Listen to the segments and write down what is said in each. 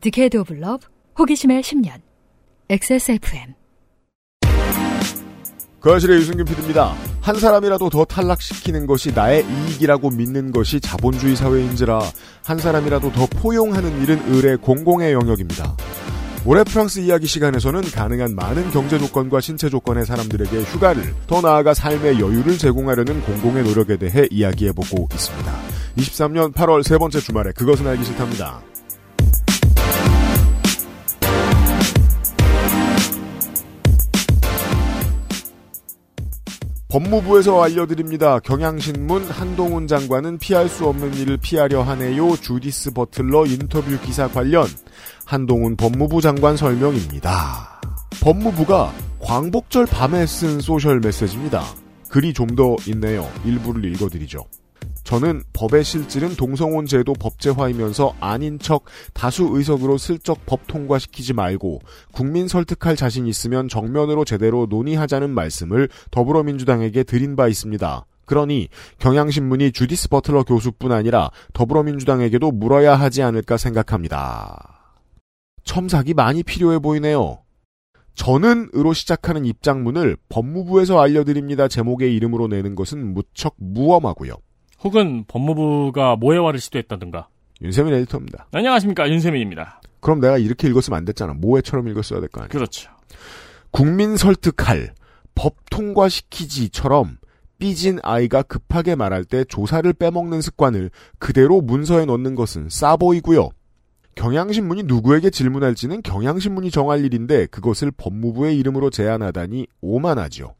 Decade of love 호기심의 10년 XSFM 그알싫의 유승균 PD입니다. 한 사람이라도 더 탈락시키는 것이 나의 이익이라고 믿는 것이 자본주의 사회인지라 한 사람이라도 더 포용하는 일은 을의 공공의 영역입니다. 올해 프랑스 이야기 시간에서는 가능한 많은 경제 조건과 신체 조건의 사람들에게 휴가를, 더 나아가 삶의 여유를 제공하려는 공공의 노력에 대해 이야기해보고 있습니다. 23년 8월 세 번째 주말에 그것은 알기 싫답니다. 법무부에서 알려드립니다. 경향신문 한동훈 장관은 피할 수 없는 일을 피하려 하네요. 주디스 버틀러 인터뷰 기사 관련 한동훈 법무부 장관 설명입니다. 법무부가 광복절 밤에 쓴 소셜 메시지입니다. 글이 좀 더 있네요. 일부를 읽어드리죠. 저는 법의 실질은 동성혼 제도 법제화이면서 아닌 척 다수 의석으로 슬쩍 법 통과시키지 말고 국민 설득할 자신 있으면 정면으로 제대로 논의하자는 말씀을 더불어민주당에게 드린 바 있습니다. 그러니 경향신문이 주디스 버틀러 교수뿐 아니라 더불어민주당에게도 물어야 하지 않을까 생각합니다. 첨삭이 많이 필요해 보이네요. 저는으로 시작하는 입장문을 법무부에서 알려드립니다 제목의 이름으로 내는 것은 무척 무엄하고요. 혹은 법무부가 모해화를 시도했다든가. 윤세민 에디터입니다. 안녕하십니까 윤세민입니다. 그럼 내가 이렇게 읽었으면 안 됐잖아. 모해처럼 읽었어야 될 거 아니야. 그렇죠. 국민 설득할 법 통과시키지처럼 삐진 아이가 급하게 말할 때 조사를 빼먹는 습관을 그대로 문서에 넣는 것은 싸 보이고요. 경향신문이 누구에게 질문할지는 경향신문이 정할 일인데 그것을 법무부의 이름으로 제안하다니 오만하지요.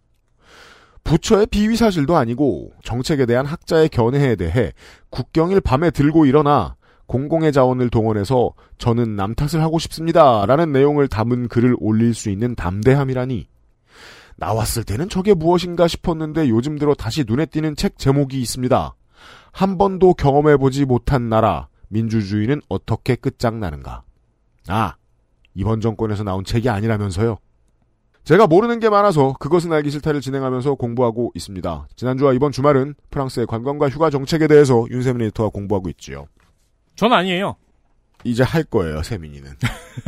부처의 비위 사실도 아니고 정책에 대한 학자의 견해에 대해 국경일 밤에 들고 일어나 공공의 자원을 동원해서 저는 남 탓을 하고 싶습니다. 라는 내용을 담은 글을 올릴 수 있는 담대함이라니. 나왔을 때는 저게 무엇인가 싶었는데 요즘 들어 다시 눈에 띄는 책 제목이 있습니다. 한 번도 경험해보지 못한 나라, 민주주의는 어떻게 끝장나는가. 아, 이번 정권에서 나온 책이 아니라면서요. 제가 모르는 게 많아서 그것은 알기 싫다를 진행하면서 공부하고 있습니다. 지난주와 이번 주말은 프랑스의 관광과 휴가 정책에 대해서 윤세민 에디터가 공부하고 있지요. 전 아니에요. 이제 할 거예요, 세민이는.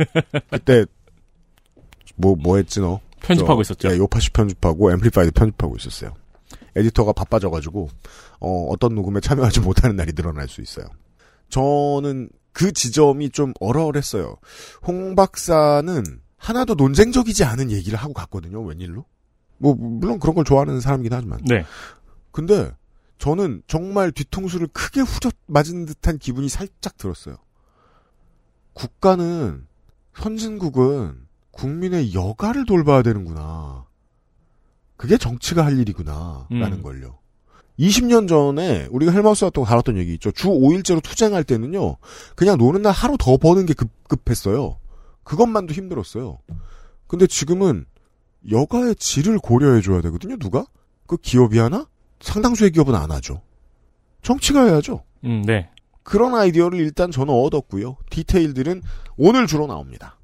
그때 뭐 뭐 했지 너? 편집하고 있었죠. 예, 요팟시 편집하고 앰플리파이드 편집하고 있었어요. 에디터가 바빠져가지고 어, 어떤 녹음에 참여하지 못하는 날이 늘어날 수 있어요. 저는 그 지점이 좀 얼얼했어요. 홍 박사는 하나도 논쟁적이지 않은 얘기를 하고 갔거든요. 웬일로? 뭐 물론 그런 걸 좋아하는 사람이긴 하지만. 네. 근데 저는 정말 뒤통수를 크게 후져 맞은 듯한 기분이 살짝 들었어요. 국가는 선진국은 국민의 여가를 돌봐야 되는구나. 그게 정치가 할 일이구나. 라는 음. 걸요. 20년 전에 우리가 헬마우스와 또 다뤘던 얘기 있죠. 주 5일제로 투쟁할 때는요. 그냥 노는 날 하루 더 버는 게 급 급했어요. 그것만도 힘들었어요. 근데 지금은 여가의 질을 고려해줘야 되거든요, 누가? 그 기업이 하나? 상당수의 기업은 안 하죠. 정치가 해야죠. 음, 네. 그런 아이디어를 일단 저는 얻었고요. 디테일들은 오늘 주로 나옵니다.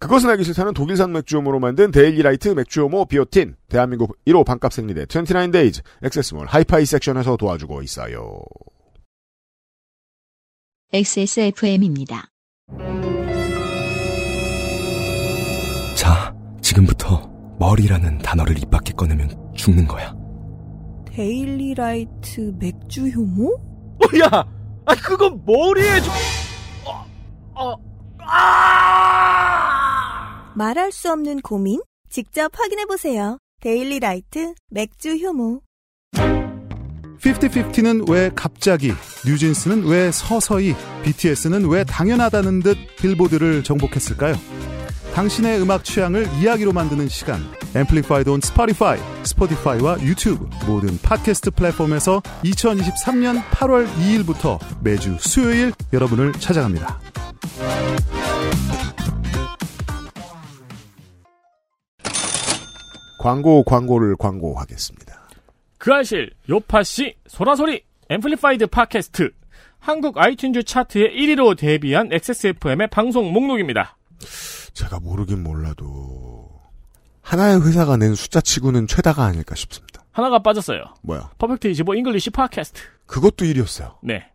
그것은 알기 싫다는 독일산 맥주효모로 만든 데일리라이트 맥주효모 비오틴, 대한민국 1호 반값 생리대 29데이즈, 액세스몰 하이파이 섹션에서 도와주고 있어요. XSFM입니다. 지금부터 머리라는 단어를 입 밖에 꺼내면 죽는 거야. 데일리라이트 맥주 효모? 어, 야, 아 그건 머리에 좀. 어, 어, 아! 말할 수 없는 고민? 직접 확인해보세요. 데일리라이트 맥주 효모. 50-50는 왜 갑자기, 뉴진스는 왜 서서히, BTS는 왜 당연하다는 듯 빌보드를 정복했을까요? 당신의 음악 취향을 이야기로 만드는 시간. Amplified on Spotify, Spotify와 YouTube 모든 팟캐스트 플랫폼에서 2023년 8월 2일부터 매주 수요일 여러분을 찾아갑니다. 광고 광고를 광고하겠습니다. 그알싫 요팟시 소라소리 Amplified 팟캐스트 한국 iTunes 차트의 1위로 데뷔한 XSFM의 방송 목록입니다. 제가 모르긴 몰라도 하나의 회사가 낸 숫자치고는 최다가 아닐까 싶습니다. 하나가 빠졌어요. 뭐야? Perfect 25 English 팟캐스트. 그것도 1위였어요. 네.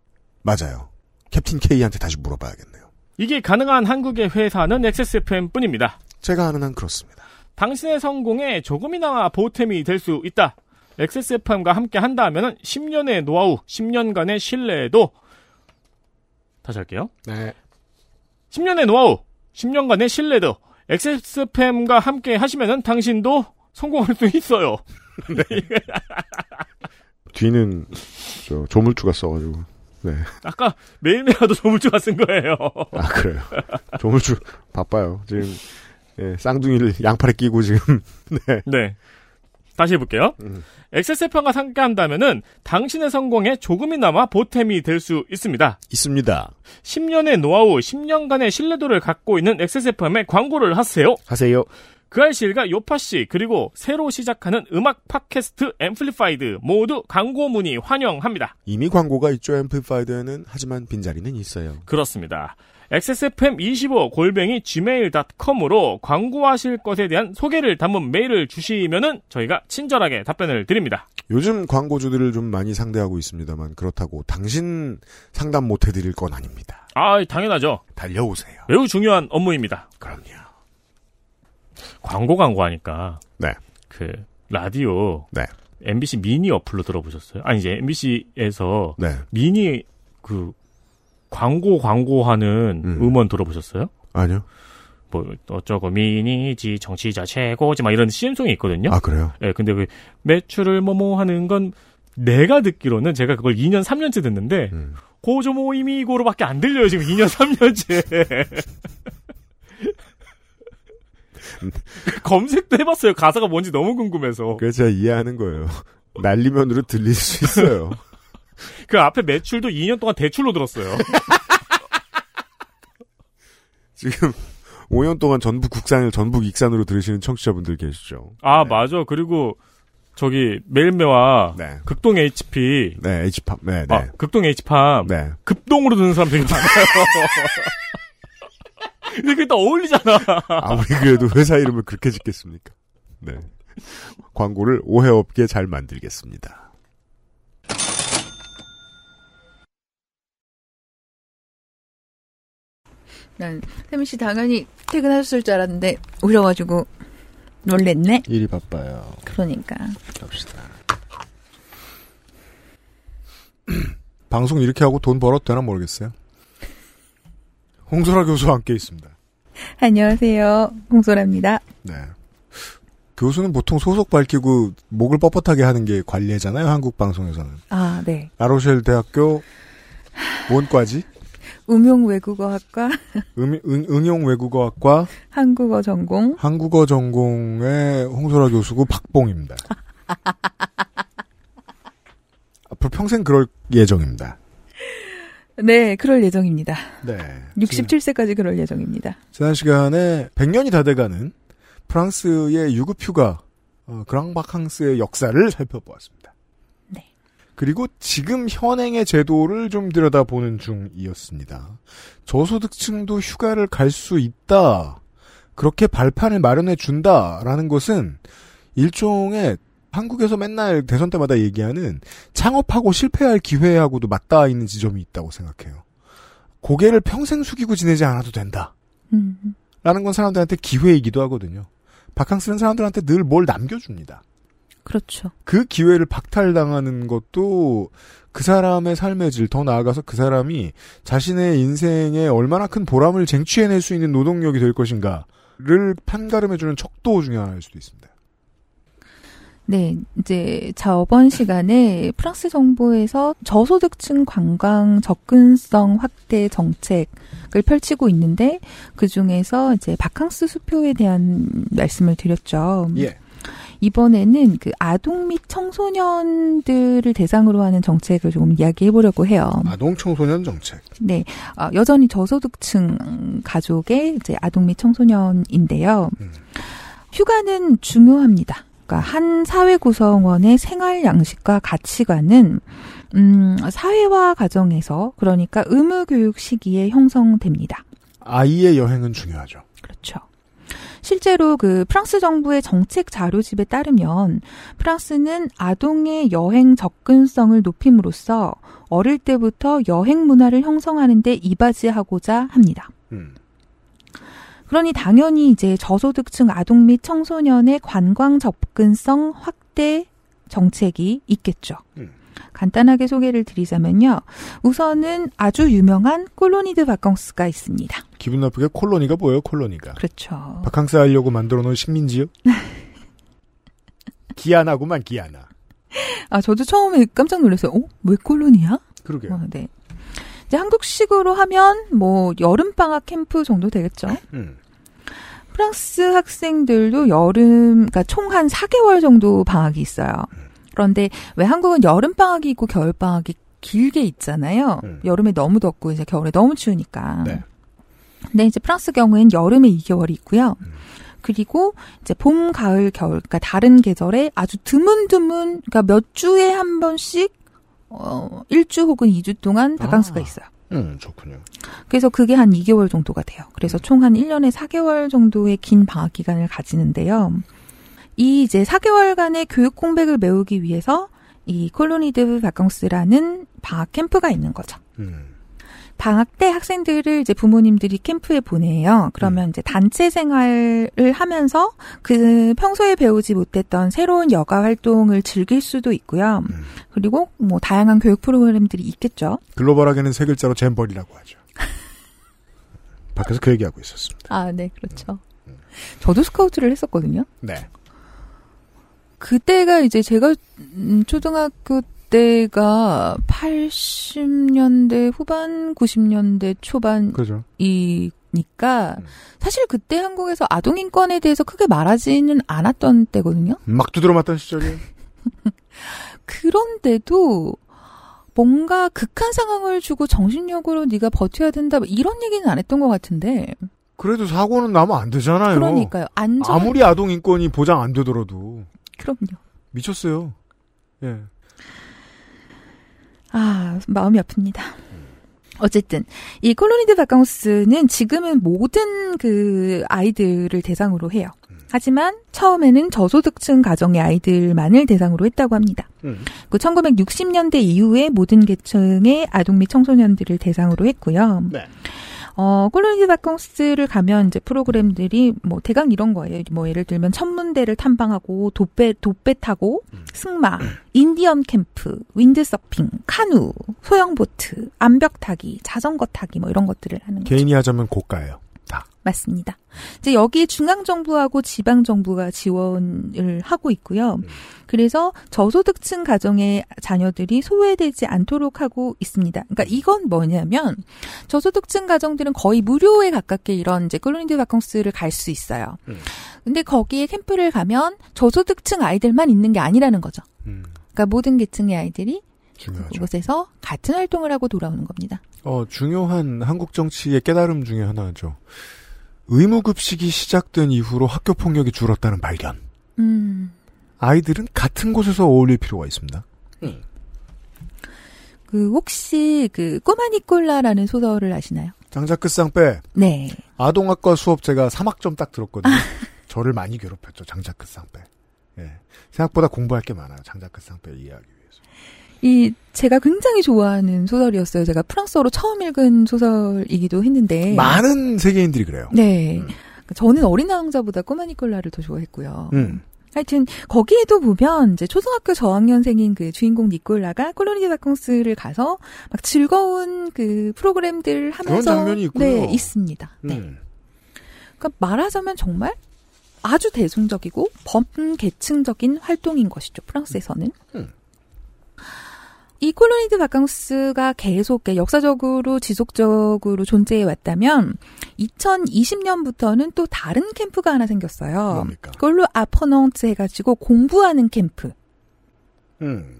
맞아요. Captain K한테 다시 물어봐야겠네요. 이게 가능한 한국의 회사는 XSFM뿐입니다. 제가 아는 한 그렇습니다. 당신의 성공에 조금이나마 보탬이 될 수 있다. XSFM과 함께 한다면 10년의 노하우, 10년간의 신뢰에도 다시 할게요. 네. 10년의 노하우, 10년간의 신뢰도 XSFM과 함께 하시면은 당신도 성공할 수 있어요. 뒤는 저 조물주가 써가지고. 네. 아까 매일매일도 조물주가 쓴 거예요. 아 그래요. 조물주 바빠요. 지금 예, 쌍둥이를 양팔에 끼고 지금. 네. 네. 다시 해볼게요. 음. XSFM과 함께 한다면은 당신의 성공에 조금이나마 보탬이 될 수 있습니다. 있습니다. 10년의 노하우, 10년간의 신뢰도를 갖고 있는 XSFM에 광고를 하세요. 하세요. 그알싫과 요팟시 그리고 새로 시작하는 음악 팟캐스트 Amplified 모두 광고 문의 환영합니다. 이미 광고가 있죠. 앰플리파이드에는 하지만 빈자리는 있어요. 그렇습니다. XSFM25 골뱅이 gmail.com으로 광고하실 것에 대한 소개를 담은 메일을 주시면은 저희가 친절하게 답변을 드립니다. 요즘 광고주들을 좀 많이 상대하고 있습니다만 그렇다고 당신 상담 못 해드릴 건 아닙니다. 아, 당연하죠. 달려오세요. 매우 중요한 업무입니다. 그럼요. 광고 광고하니까 네. 그 라디오 네. MBC 미니 어플로 들어보셨어요? 아니 이제 MBC에서 네. 미니 그 광고 광고하는 음. 음. 원 들어보셨어요? 아니요. 뭐 어쩌고 미니지 정치자 최고지 막 이런 CM송이 있거든요. 아 그래요? 예, 근데 그 매출을 뭐뭐 하는 건 내가 듣기로는 제가 그걸 2년 3년째 듣는데 음. 고조 모임이고로밖에 안 들려요 지금 2년 3년째. 검색도 해봤어요. 가사가 뭔지 너무 궁금해서. 그래서 제가 이해하는 거예요. 날리면으로 들릴 수 있어요. 그 앞에 매출도 2년 동안 대출로 들었어요. 지금 5년 동안 전북 국산을 전북 익산으로 들으시는 청취자분들 계시죠. 아 네. 맞아. 그리고 저기 매일매화 네. 극동 HP 네, H팝. 네, 네. 아, 극동 H팜 네. 급동으로 듣는 사람 되게 많아요. 근데 그게 또 어울리잖아. 아무리 그래도 회사 이름을 그렇게 짓겠습니까? 네. 광고를 오해 없게 잘 만들겠습니다. 난 세민 씨 당연히 퇴근하셨을 줄 알았는데 오셔가지고 놀랬네. 일이 바빠요. 그러니까 갑시다. 방송 이렇게 하고 돈 벌어도 되나 모르겠어요. 홍소라 교수와 함께 있습니다. 안녕하세요, 홍소라입니다. 네. 교수는 보통 소속 밝히고 목을 뻣뻣하게 하는 게 관례잖아요. 한국 방송에서는. 아, 네. 라로셸 대학교 뭔과지? 음용 외국어학과 음, 응, 응용 외국어학과 한국어 전공. 한국어 전공의 홍소라 교수고 박봉입니다. 앞으로 평생 그럴 예정입니다. 네, 그럴 예정입니다. 네. 67세까지 그럴 예정입니다. 지난 시간에 100년이 다 돼가는 프랑스의 유급 휴가 어, 그랑바캉스의 역사를 살펴보았습니다. 네. 그리고 지금 현행의 제도를 좀 들여다보는 중이었습니다. 저소득층도 휴가를 갈 수 있다. 그렇게 발판을 마련해 준다라는 것은 일종의 한국에서 맨날 대선 때마다 얘기하는 창업하고 실패할 기회하고도 맞닿아 있는 지점이 있다고 생각해요. 고개를 평생 숙이고 지내지 않아도 된다. 음, 라는 건 사람들한테 기회이기도 하거든요. 바캉스는 사람들한테 늘 뭘 남겨줍니다. 그렇죠. 그 기회를 박탈당하는 것도 그 사람의 삶의 질, 더 나아가서 그 사람이 자신의 인생에 얼마나 큰 보람을 쟁취해낼 수 있는 노동력이 될 것인가를 판가름해주는 척도 중에 하나일 수도 있습니다. 네, 이제 저번 시간에 프랑스 정부에서 저소득층 관광 접근성 확대 정책을 펼치고 있는데 그 중에서 이제 바캉스 수표에 대한 말씀을 드렸죠. 예. 이번에는 그 아동 및 청소년들을 대상으로 하는 정책을 조금 이야기해 보려고 해요. 아동 청소년 정책. 네, 어, 여전히 저소득층 가족의 이제 아동 및 청소년인데요. 음. 휴가는 중요합니다. 그러니까 한 사회 구성원의 생활 양식과 가치관은 음, 사회와 가정에서 그러니까 의무 교육 시기에 형성됩니다. 아이의 여행은 중요하죠. 그렇죠. 실제로 그 프랑스 정부의 정책 자료집에 따르면 프랑스는 아동의 여행 접근성을 높임으로써 어릴 때부터 여행 문화를 형성하는 데 이바지하고자 합니다. 음. 그러니 당연히 이제 저소득층 아동 및 청소년의 관광 접근성 확대 정책이 있겠죠. 음. 간단하게 소개를 드리자면요. 우선은 아주 유명한 colonie de vacances가 있습니다. 기분 나쁘게 colonie가 뭐예요, colonie가? 그렇죠. 바캉스 하려고 만들어 놓은 식민지요? 기아나구만, 기아나. 아, 저도 처음에 깜짝 놀랐어요. 어? 왜 colonie야? 그러게요. 어, 네. 이제 한국식으로 하면 뭐 여름방학 캠프 정도 되겠죠. 음. 프랑스 학생들도 여름, 그러니까 총 한 4개월 정도 방학이 있어요. 그런데 왜 한국은 여름방학이 있고 겨울방학이 길게 있잖아요. 음. 여름에 너무 덥고 이제 겨울에 너무 추우니까. 네. 근데 이제 프랑스 경우엔 여름에 2개월이 있고요. 음. 그리고 이제 봄, 가을, 겨울, 그러니까 다른 계절에 아주 드문드문, 그러니까 몇 주에 한 번씩 어, 1주 혹은 2주 동안 바캉스가 아. 있어요. 음, 좋군요. 그래서 그게 한 2개월 정도가 돼요. 그래서 총한 1년에 4개월 정도의 긴 방학 기간을 가지는데요. 이 이제 4개월간의 교육 공백을 메우기 위해서 이 colonie de vacances라는 방학 캠프가 있는 거죠. 음. 방학 때 학생들을 이제 부모님들이 캠프에 보내요. 그러면 이제 단체 생활을 하면서 그 평소에 배우지 못했던 새로운 여가 활동을 즐길 수도 있고요. 음. 그리고 뭐 다양한 교육 프로그램들이 있겠죠. 글로벌하게는 세 글자로 잼벌이라고 하죠. 밖에서 그 얘기하고 있었습니다. 아, 네, 그렇죠. 저도 스카우트를 했었거든요. 네. 그때가 이제 제가 음, 초등학교 때가 80년대 후반, 90년대 그죠. 초반이니까 음. 사실 그때 한국에서 아동 인권에 대해서 크게 말하지는 않았던 때거든요. 막 두드려 맞던 시절이에요. 그런데도 뭔가 극한 상황을 주고 정신력으로 네가 버텨야 된다 뭐 이런 얘기는 안 했던 것 같은데 그래도 사고는 나면 안 되잖아요. 그러니까요 안전 아무리 아동 인권이 보장 안 되더라도 그럼요 미쳤어요. 예. 아, 마음이 아픕니다. 어쨌든 이 콜로니드 바캉스는 지금은 모든 그 아이들을 대상으로 해요. 하지만 처음에는 저소득층 가정의 아이들만을 대상으로 했다고 합니다. 음. 그 1960년대 이후에 모든 계층의 아동 및 청소년들을 대상으로 했고요. 네. 어, colonie de vacances를 가면 이제 프로그램들이 뭐 대강 이런 거예요. 뭐 예를 들면 천문대를 탐방하고 돛배 돛배 타고 승마, 인디언 캠프, 윈드서핑, 카누, 소형 보트, 암벽 타기, 자전거 타기 뭐 이런 것들을 하는 거죠. 개인이 하자면 고가예요. 다. 맞습니다. 이제 여기에 중앙 정부하고 지방 정부가 지원을 하고 있고요. 그래서 저소득층 가정의 자녀들이 소외되지 않도록 하고 있습니다. 그러니까 이건 뭐냐면 저소득층 가정들은 거의 무료에 가깝게 이런 이제 콜로니드 바캉스를 갈 수 있어요. 음. 근데 거기에 캠프를 가면 저소득층 아이들만 있는 게 아니라는 거죠. 음. 그러니까 모든 계층의 아이들이 중요하죠. 그곳에서 같은 활동을 하고 돌아오는 겁니다. 어, 중요한 한국 정치의 깨달음 중에 하나죠. 의무급식이 시작된 이후로 학교 폭력이 줄었다는 발견. 음. 아이들은 같은 곳에서 어울릴 필요가 있습니다. 그 혹시 그 꼬마 니콜라라는 소설을 아시나요? 장작 끝쌍빼 네. 아동학과 수업 제가 3학점 딱 들었거든요. 저를 많이 괴롭혔죠. 장작 끝쌍빼. 예. 생각보다 공부할 게 많아요. 장작 끝쌍빼 이해하기 위해서. 이 제가 굉장히 좋아하는 소설이었어요. 제가 프랑스어로 처음 읽은 소설이기도 했는데. 많은 세계인들이 그래요. 네. 음. 저는 어린 왕자보다 꼬마 니콜라를 더 좋아했고요. 음. 하여튼 거기에도 보면 이제 초등학교 저학년생인 그 주인공 니콜라가 콜로니 바캉스를 가서 막 즐거운 그 프로그램들 하면서. 네, 있습니다. 네. 음. 그러니까 말하자면 정말 아주 대중적이고 범계층적인 활동인 것이죠. 프랑스에서는. 음. 이 colonie de vacances가 계속 역사적으로 지속적으로 존재해 왔다면 2020년부터는 또 다른 캠프가 하나 생겼어요. 뭡니까? colo apprenante 해가지고 공부하는 캠프. 음.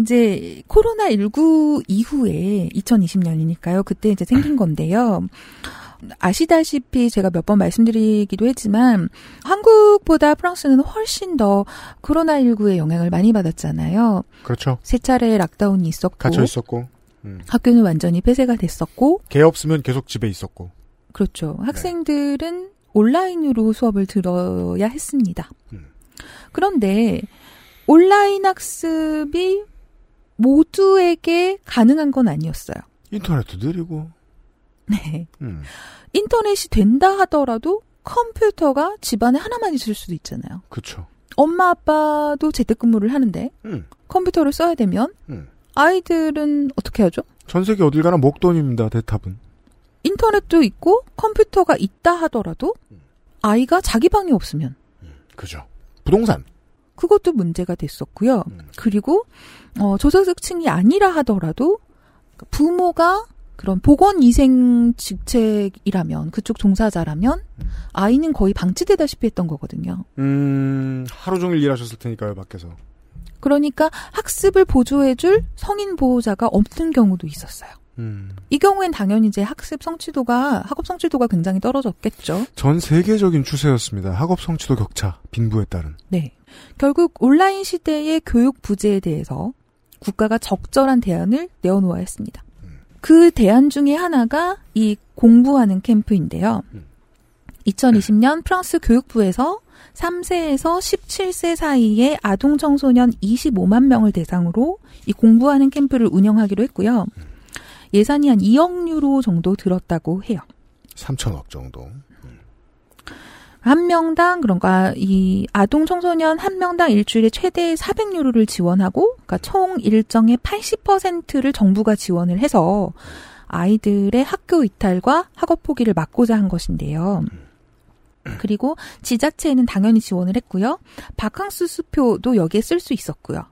이제 코로나 19 이후에 2020년이니까요. 그때 이제 생긴 건데요. 아시다시피 제가 몇 번 말씀드리기도 했지만 한국보다 프랑스는 훨씬 더 코로나19의 영향을 많이 받았잖아요. 그렇죠. 세 차례 락다운이 있었고 갇혀 있었고. 음. 학교는 완전히 폐쇄가 됐었고 개 없으면 계속 집에 있었고. 그렇죠. 학생들은 온라인으로 수업을 들어야 했습니다. 음. 그런데 온라인 학습이 모두에게 가능한 건 아니었어요. 인터넷도 느리고. 네. 음. 인터넷이 된다 하더라도 컴퓨터가 집안에 하나만 있을 수도 있잖아요. 그쵸. 엄마 아빠도 재택근무를 하는데 음. 컴퓨터를 써야 되면 음. 아이들은 어떻게 하죠? 전 세계 어딜 가나 목돈입니다, 대탑은. 인터넷도 있고 컴퓨터가 있다 하더라도 아이가 자기 방이 없으면 그죠. 부동산. 그것도 문제가 됐었고요. 음. 그리고 어, 저소득층이 아니라 하더라도 부모가 그런 보건위생 직책이라면 그쪽 종사자라면 음. 아이는 거의 방치되다시피 했던 거거든요. 음, 하루 종일 일하셨을 테니까요, 밖에서. 그러니까 학습을 보조해줄 성인 보호자가 없는 경우도 있었어요. 음. 이 경우엔 당연히 이제 학습 성취도가 학업 성취도가 굉장히 떨어졌겠죠. 전 세계적인 추세였습니다. 학업 성취도 격차, 빈부에 따른. 네. 결국 온라인 시대의 교육 부재에 대해서 국가가 적절한 대안을 내어놓아야 했습니다. 그 대안 중에 하나가 이 공부하는 캠프인데요. 2020년 프랑스 교육부에서 3세에서 17세 사이의 아동 청소년 25만 명을 대상으로 이 공부하는 캠프를 운영하기로 했고요. 예산이 한 2억 유로 정도 들었다고 해요. 3천억 정도. 한 명당 그러니까 이 아동 청소년 한 명당 일주일에 최대 400유로를 지원하고 그러니까 총 일정의 80%를 정부가 지원을 해서 아이들의 학교 이탈과 학업 포기를 막고자 한 것인데요. 그리고 지자체에는 당연히 지원을 했고요. 바캉스 수표도 여기에 쓸 수 있었고요.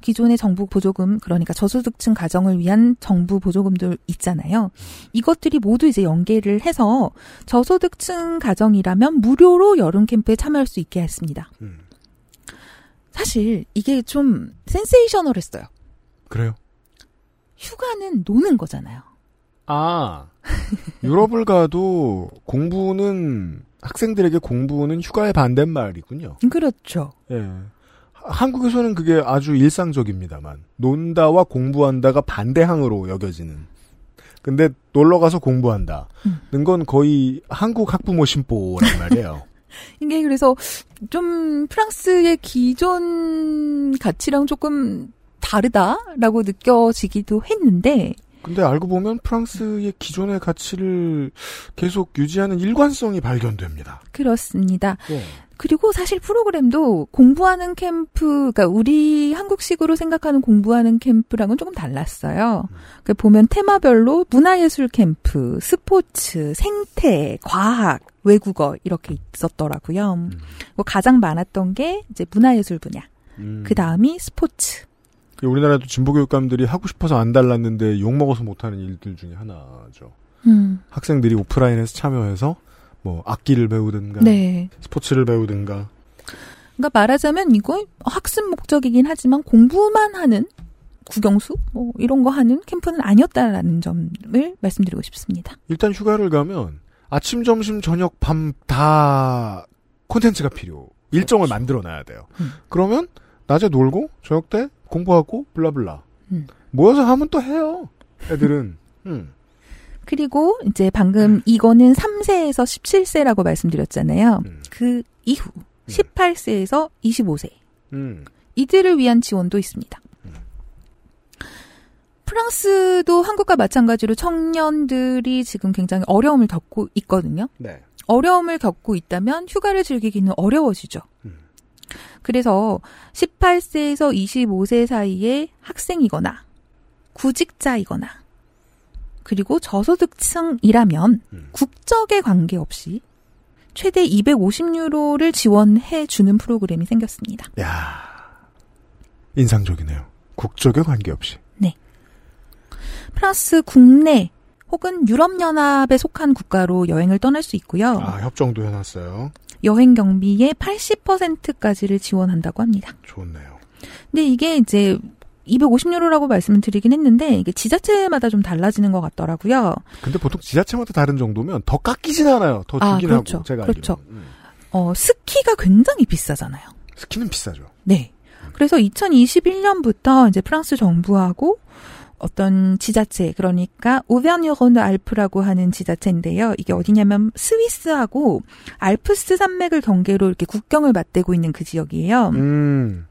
기존의 정부 보조금 그러니까 저소득층 가정을 위한 정부 보조금들 있잖아요. 이것들이 모두 이제 연계를 해서 저소득층 가정이라면 무료로 여름 캠프에 참여할 수 있게 했습니다. 음. 사실 이게 좀 센세이셔널했어요. 그래요? 휴가는 노는 거잖아요. 아, 유럽을 가도 공부는, 학생들에게 공부는 휴가의 반대말이군요. 그렇죠. 예. 하- 한국에서는 그게 아주 일상적입니다만, 논다와 공부한다가 반대항으로 여겨지는. 근데 놀러 가서 공부한다. 는건 거의 한국 학부모 심보란 말이에요. 이게 그래서 좀 프랑스의 기존 가치랑 조금 다르다라고 느껴지기도 했는데 근데 알고 보면 프랑스의 기존의 가치를 계속 유지하는 일관성이 발견됩니다. 그렇습니다. 예. 그리고 사실 프로그램도 공부하는 캠프, 그러니까 우리 한국식으로 생각하는 공부하는 캠프랑은 조금 달랐어요. 그 보면 테마별로 문화예술 캠프, 스포츠, 생태, 과학, 외국어 이렇게 있었더라고요. 뭐 가장 많았던 게 이제 문화예술 분야. 음. 그 다음이 스포츠. 우리나라도 진보교육감들이 하고 싶어서 안 달랐는데 욕먹어서 못하는 일들 중에 하나죠. 음. 학생들이 오프라인에서 참여해서 뭐 악기를 배우든가 네. 스포츠를 배우든가 그러니까 말하자면 이거 학습 목적이긴 하지만 공부만 하는 국영수 뭐 이런 거 하는 캠프는 아니었다라는 점을 말씀드리고 싶습니다. 일단 휴가를 가면 아침 점심 저녁 밤 다 콘텐츠가 필요 일정을 만들어 놔야 돼요. 음. 그러면 낮에 놀고 저녁 때 공부하고 블라블라 음. 모여서 하면 또 해요. 애들은 음. 그리고 이제 방금 이거는 3세에서 17세라고 말씀드렸잖아요. 음. 그 이후 18세에서 25세 음. 이들을 위한 지원도 있습니다. 프랑스도 한국과 마찬가지로 청년들이 지금 굉장히 어려움을 겪고 있거든요. 네. 어려움을 겪고 있다면 휴가를 즐기기는 어려워지죠. 음. 그래서 18세에서 25세 사이의 학생이거나 구직자이거나 그리고 저소득층이라면 음. 국적에 관계없이 최대 250유로를 지원해 주는 프로그램이 생겼습니다. 야 인상적이네요. 국적에 관계없이. 프랑스 국내 혹은 유럽연합에 속한 국가로 여행을 떠날 수 있고요. 아 협정도 해놨어요. 여행 경비의 80%까지를 지원한다고 합니다. 좋네요. 근데 이게 이제 250유로라고 말씀을 드리긴 했는데 이게 지자체마다 좀 달라지는 것 같더라고요. 근데 보통 지자체마다 다른 정도면 더 깎이진 않아요. 더 아, 주긴 그렇죠. 하고 제가 그렇죠. 음. 어, 스키가 굉장히 비싸잖아요. 스키는 비싸죠. 네. 그래서 2021년부터 이제 프랑스 정부하고 어떤 지자체 그러니까 오베르뉴 알프라고 하는 지자체인데요. 이게 어디냐면 스위스하고 알프스 산맥을 경계로 이렇게 국경을 맞대고 있는 그 지역이에요. 음.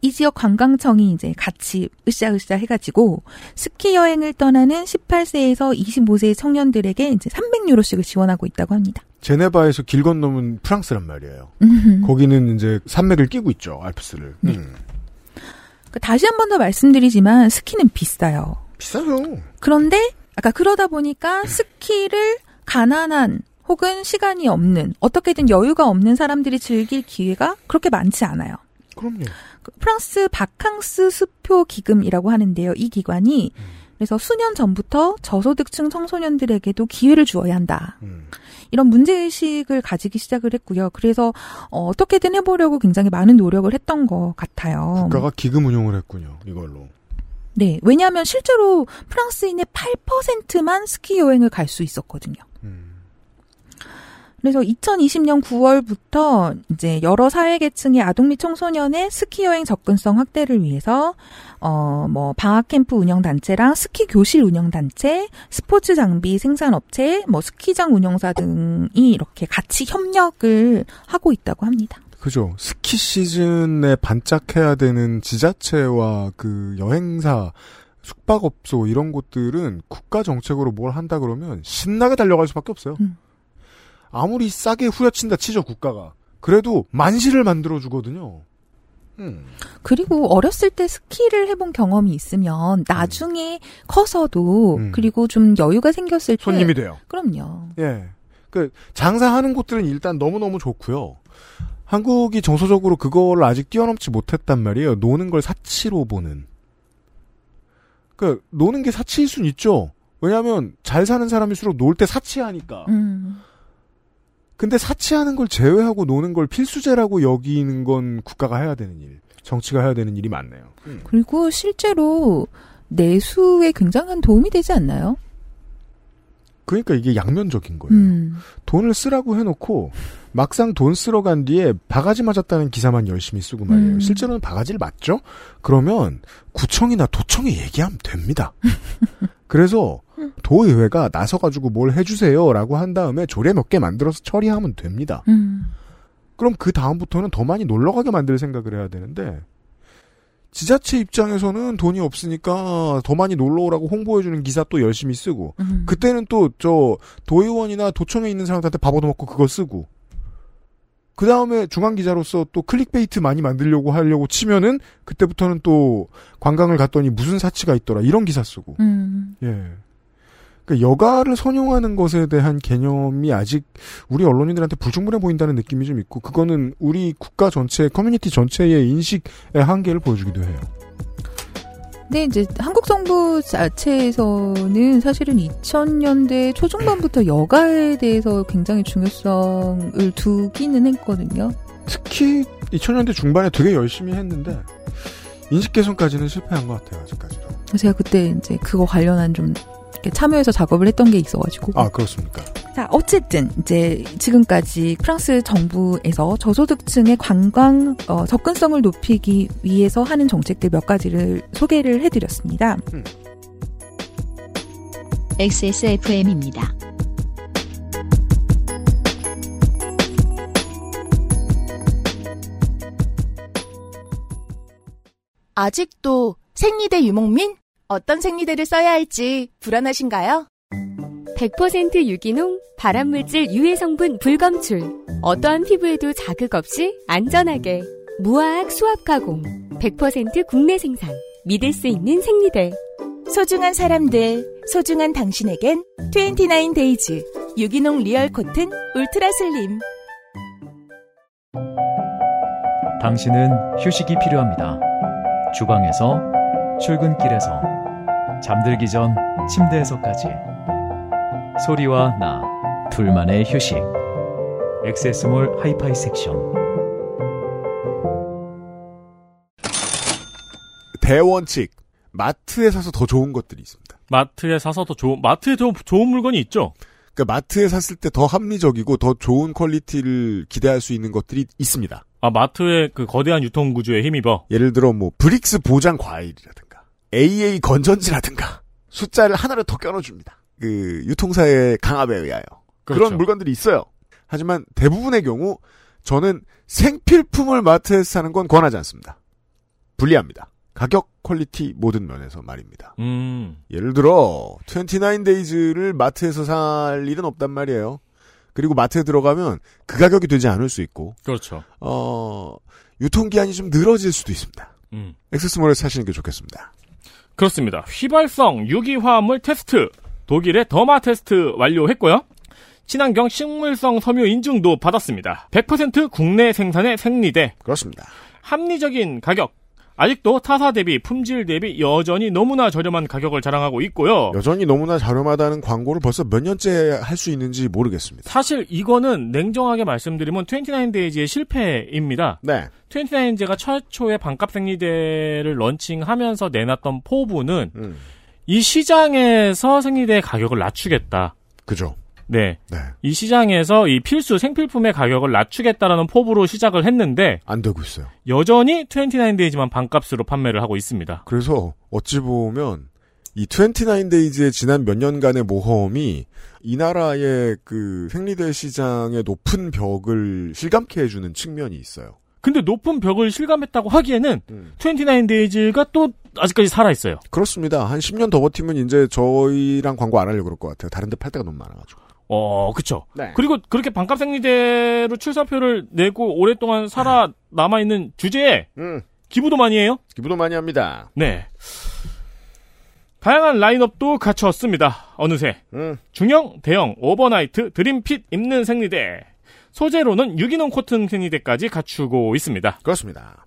이 지역 관광청이 이제 같이 으쌰으쌰 해가지고 스키 여행을 떠나는 18세에서 25세 청년들에게 이제 300유로씩을 지원하고 있다고 합니다. 제네바에서 길 건너면 프랑스란 말이에요. 음. 거기는 이제 산맥을 끼고 있죠, 알프스를. 네. 음. 그러니까 다시 한 번 더 말씀드리지만 스키는 비싸요. 비싸요. 그런데 아까 그러다 보니까 스키를 가난한 혹은 시간이 없는 어떻게든 여유가 없는 사람들이 즐길 기회가 그렇게 많지 않아요. 그럼요. 그 프랑스 바캉스 수표 기금이라고 하는데요. 이 기관이 그래서 수년 전부터 저소득층 청소년들에게도 기회를 주어야 한다. 음. 이런 문제의식을 가지기 시작을 했고요. 그래서 어, 어떻게든 해보려고 굉장히 많은 노력을 했던 것 같아요. 국가가 기금 운용을 했군요, 이걸로. 네. 왜냐하면 실제로 프랑스인의 8%만 스키 여행을 갈 수 있었거든요. 음. 그래서 2020년 9월부터 이제 여러 사회 계층의 아동 및 청소년의 스키 여행 접근성 확대를 위해서 어 뭐 방학 캠프 운영 단체랑 스키 교실 운영 단체, 스포츠 장비 생산 업체, 뭐 스키장 운영사 등이 이렇게 같이 협력을 하고 있다고 합니다. 그죠. 스키 시즌에 반짝해야 되는 지자체와 그 여행사, 숙박업소 이런 곳들은 국가 정책으로 뭘 한다 그러면 신나게 달려갈 수밖에 없어요. 음. 아무리 싸게 후려친다 치죠, 국가가. 그래도 만시를 만들어 주거든요. 음. 그리고 어렸을 때 스키를 해본 경험이 있으면 나중에 커서도 음. 그리고 좀 여유가 생겼을 때 손님이 돼요. 그럼요. 예. 그 장사하는 곳들은 일단 너무너무 좋고요. 한국이 정서적으로 그걸 아직 뛰어넘지 못했단 말이에요. 노는 걸 사치로 보는. 그 노는 게 사치일 순 있죠. 왜냐하면 잘 사는 사람일수록 놀 때 사치하니까. 음. 근데 사치하는 걸 제외하고 노는 걸 필수제라고 여기는 건 국가가 해야 되는 일, 정치가 해야 되는 일이 많네요. 그리고 실제로 내수에 굉장한 도움이 되지 않나요? 그러니까 이게 양면적인 거예요. 음. 돈을 쓰라고 해놓고 막상 돈 쓰러 간 뒤에 바가지 맞았다는 기사만 열심히 쓰고 말이에요. 음. 실제로는 바가지를 맞죠? 그러면 구청이나 도청에 얘기하면 됩니다. 그래서 도의회가 나서가지고 뭘 해주세요라고 한 다음에 조례 몇 개 만들어서 처리하면 됩니다. 음. 그럼 그 다음부터는 더 많이 놀러가게 만들 생각을 해야 되는데 지자체 입장에서는 돈이 없으니까 더 많이 놀러오라고 홍보해주는 기사 또 열심히 쓰고 음. 그때는 또 저 도의원이나 도청에 있는 사람들한테 밥 얻어먹고 그거 쓰고 그 다음에 중앙 기자로서 또 clickbait 많이 만들려고 하려고 치면은 그때부터는 또 관광을 갔더니 무슨 사치가 있더라 이런 기사 쓰고 음. 예. 그러니까 여가를 선용하는 것에 대한 개념이 아직 우리 언론인들한테 불충분해 보인다는 느낌이 좀 있고 그거는 우리 국가 전체 커뮤니티 전체의 인식의 한계를 보여주기도 해요. 근데 이제 한국 정부 자체에서는 사실은 2000년대 초중반부터 여가에 대해서 굉장히 중요성을 두기는 했거든요. 특히 2000년대 중반에 되게 열심히 했는데 인식 개선까지는 실패한 것 같아요 아직까지도. 제가 그때 이제 그거 관련한 좀 참여해서 작업을 했던 게 있어가지고. 아 그렇습니까? 자, 어쨌든 이제 지금까지 프랑스 정부에서 저소득층의 관광 어, 접근성을 높이기 위해서 하는 정책들 몇 가지를 소개를 해드렸습니다. XSFM입니다. 아직도 생리대 유목민? 어떤 생리대를 써야 할지 불안하신가요? 100% 유기농, 발암물질 유해 성분 불검출. 어떠한 피부에도 자극 없이 안전하게. 무화학 수압 가공. 100% 국내 생산. 믿을 수 있는 생리대. 소중한 사람들, 소중한 당신에겐 29Days 유기농 real cotton ultra slim. 당신은 휴식이 필요합니다. 주방에서, 출근길에서, 잠들기 전 침대에서까지. 소리와 나, 둘만의 휴식. XS몰 하이파이 섹션. 대원칙 마트에 사서 더 좋은 것들이 있습니다. 마트에 사서 더 좋은 마트에 더 좋은 물건이 있죠. 그러니까 마트에 샀을 때 더 합리적이고 더 좋은 quality를 기대할 수 있는 것들이 있습니다. 아 마트의 그 거대한 유통 구조에 힘입어. 예를 들어 뭐 Brix 보장 과일이라든가 AA 건전지라든가 숫자를 하나를 더 껴넣어줍니다. 그 유통사의 강압에 의하여 그런 그렇죠. 물건들이 있어요. 하지만 대부분의 경우 저는 생필품을 마트에서 사는 건 권하지 않습니다. 불리합니다. 가격, quality 모든 면에서 말입니다. 음. 예를 들어 29Days를 마트에서 살 일은 없단 말이에요. 그리고 마트에 들어가면 그 가격이 되지 않을 수 있고 그렇죠. 어 유통기한이 좀 늘어질 수도 있습니다. 음. 엑세스몰에서 사시는 게 좋겠습니다. 그렇습니다. 휘발성 유기화합물 테스트 독일의 더마 테스트 완료했고요. 친환경 식물성 섬유 인증도 받았습니다. 100% 국내 생산의 생리대. 그렇습니다. 합리적인 가격. 아직도 타사 대비 품질 대비 여전히 너무나 저렴한 가격을 자랑하고 있고요. 여전히 너무나 저렴하다는 광고를 벌써 몇 년째 할 수 있는지 모르겠습니다. 사실 이거는 냉정하게 말씀드리면 29데이즈의 실패입니다. 네. 29데이즈가 최초의 반값 생리대를 런칭하면서 내놨던 포부는 음. 이 시장에서 생리대 가격을 낮추겠다. 그죠. 네. 네. 이 시장에서 이 필수 생필품의 가격을 낮추겠다라는 포부로 시작을 했는데 안 되고 있어요. 여전히 29데이지만 반값으로 판매를 하고 있습니다. 그래서 어찌 보면 이 29데이즈의 지난 몇 년간의 모험이 이 나라의 그 생리대 시장의 높은 벽을 실감케 해주는 측면이 있어요. 근데 높은 벽을 실감했다고 하기에는 음. 29데이즈가 또 아직까지 살아있어요. 그렇습니다. 한 10년 더 버티면 이제 저희랑 광고 안 하려고 그럴 것 같아요. 다른 데 팔 데가 너무 많아가지고. 어, 그쵸. 네. 그리고 그렇게 반값 생리대로 출사표를 내고 오랫동안 살아 남아있는 주제에 음. 기부도 많이 해요? 기부도 많이 합니다. 네. 다양한 라인업도 갖췄습니다. 어느새. 음. 중형, 대형, overnight, 드림핏 입는 생리대. 소재로는 유기농 코튼 생리대까지 갖추고 있습니다. 그렇습니다.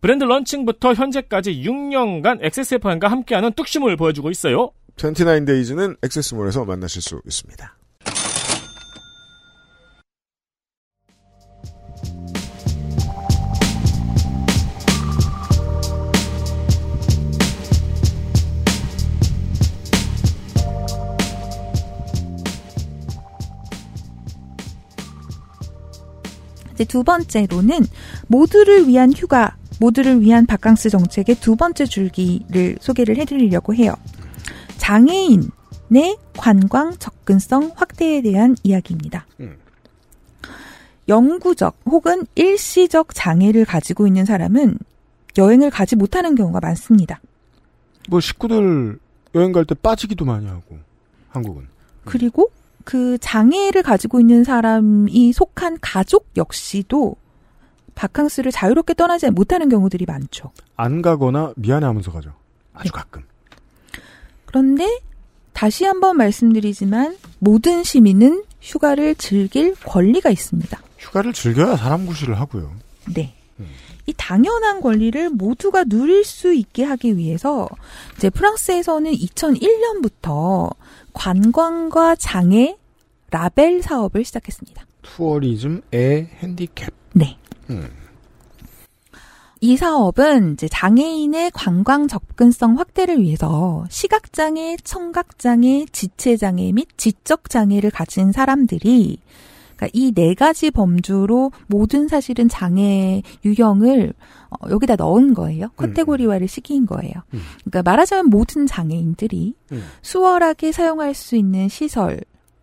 브랜드 런칭부터 현재까지 6년간 XSFM과 함께하는 뚝심을 보여주고 있어요. 29데이즈는 XS몰에서 만나실 수 있습니다. 이제 두 번째로는 모두를 위한 휴가, 모두를 위한 바캉스 정책의 두 번째 줄기를 소개를 해드리려고 해요. 장애인의 관광 접근성 확대에 대한 이야기입니다. 음. 영구적 혹은 일시적 장애를 가지고 있는 사람은 여행을 가지 못하는 경우가 많습니다. 뭐 식구들 여행 갈 때 빠지기도 많이 하고 한국은 그리고 그 장애를 가지고 있는 사람이 속한 가족 역시도 바캉스를 자유롭게 떠나지 못하는 경우들이 많죠. 안 가거나 미안해하면서 가죠. 아주 가끔. 그런데 다시 한번 말씀드리지만 모든 시민은 휴가를 즐길 권리가 있습니다. 휴가를 즐겨야 사람 구실을 하고요. 네. 이 당연한 권리를 모두가 누릴 수 있게 하기 위해서 이제 프랑스에서는 2001년부터 관광과 장애 라벨 사업을 시작했습니다. 투어리즘 애 핸디캡. 네. 음. 이 사업은 이제 장애인의 관광 접근성 확대를 위해서 시각장애, 청각장애, 지체장애 및 지적장애를 가진 사람들이 그러니까 이 네 가지 범주로 모든 사실은 장애 유형을 어, 여기다 넣은 거예요. 카테고리화를 시킨 거예요. 음. 그러니까 말하자면 모든 장애인들이 음. 수월하게 사용할 수 있는 시설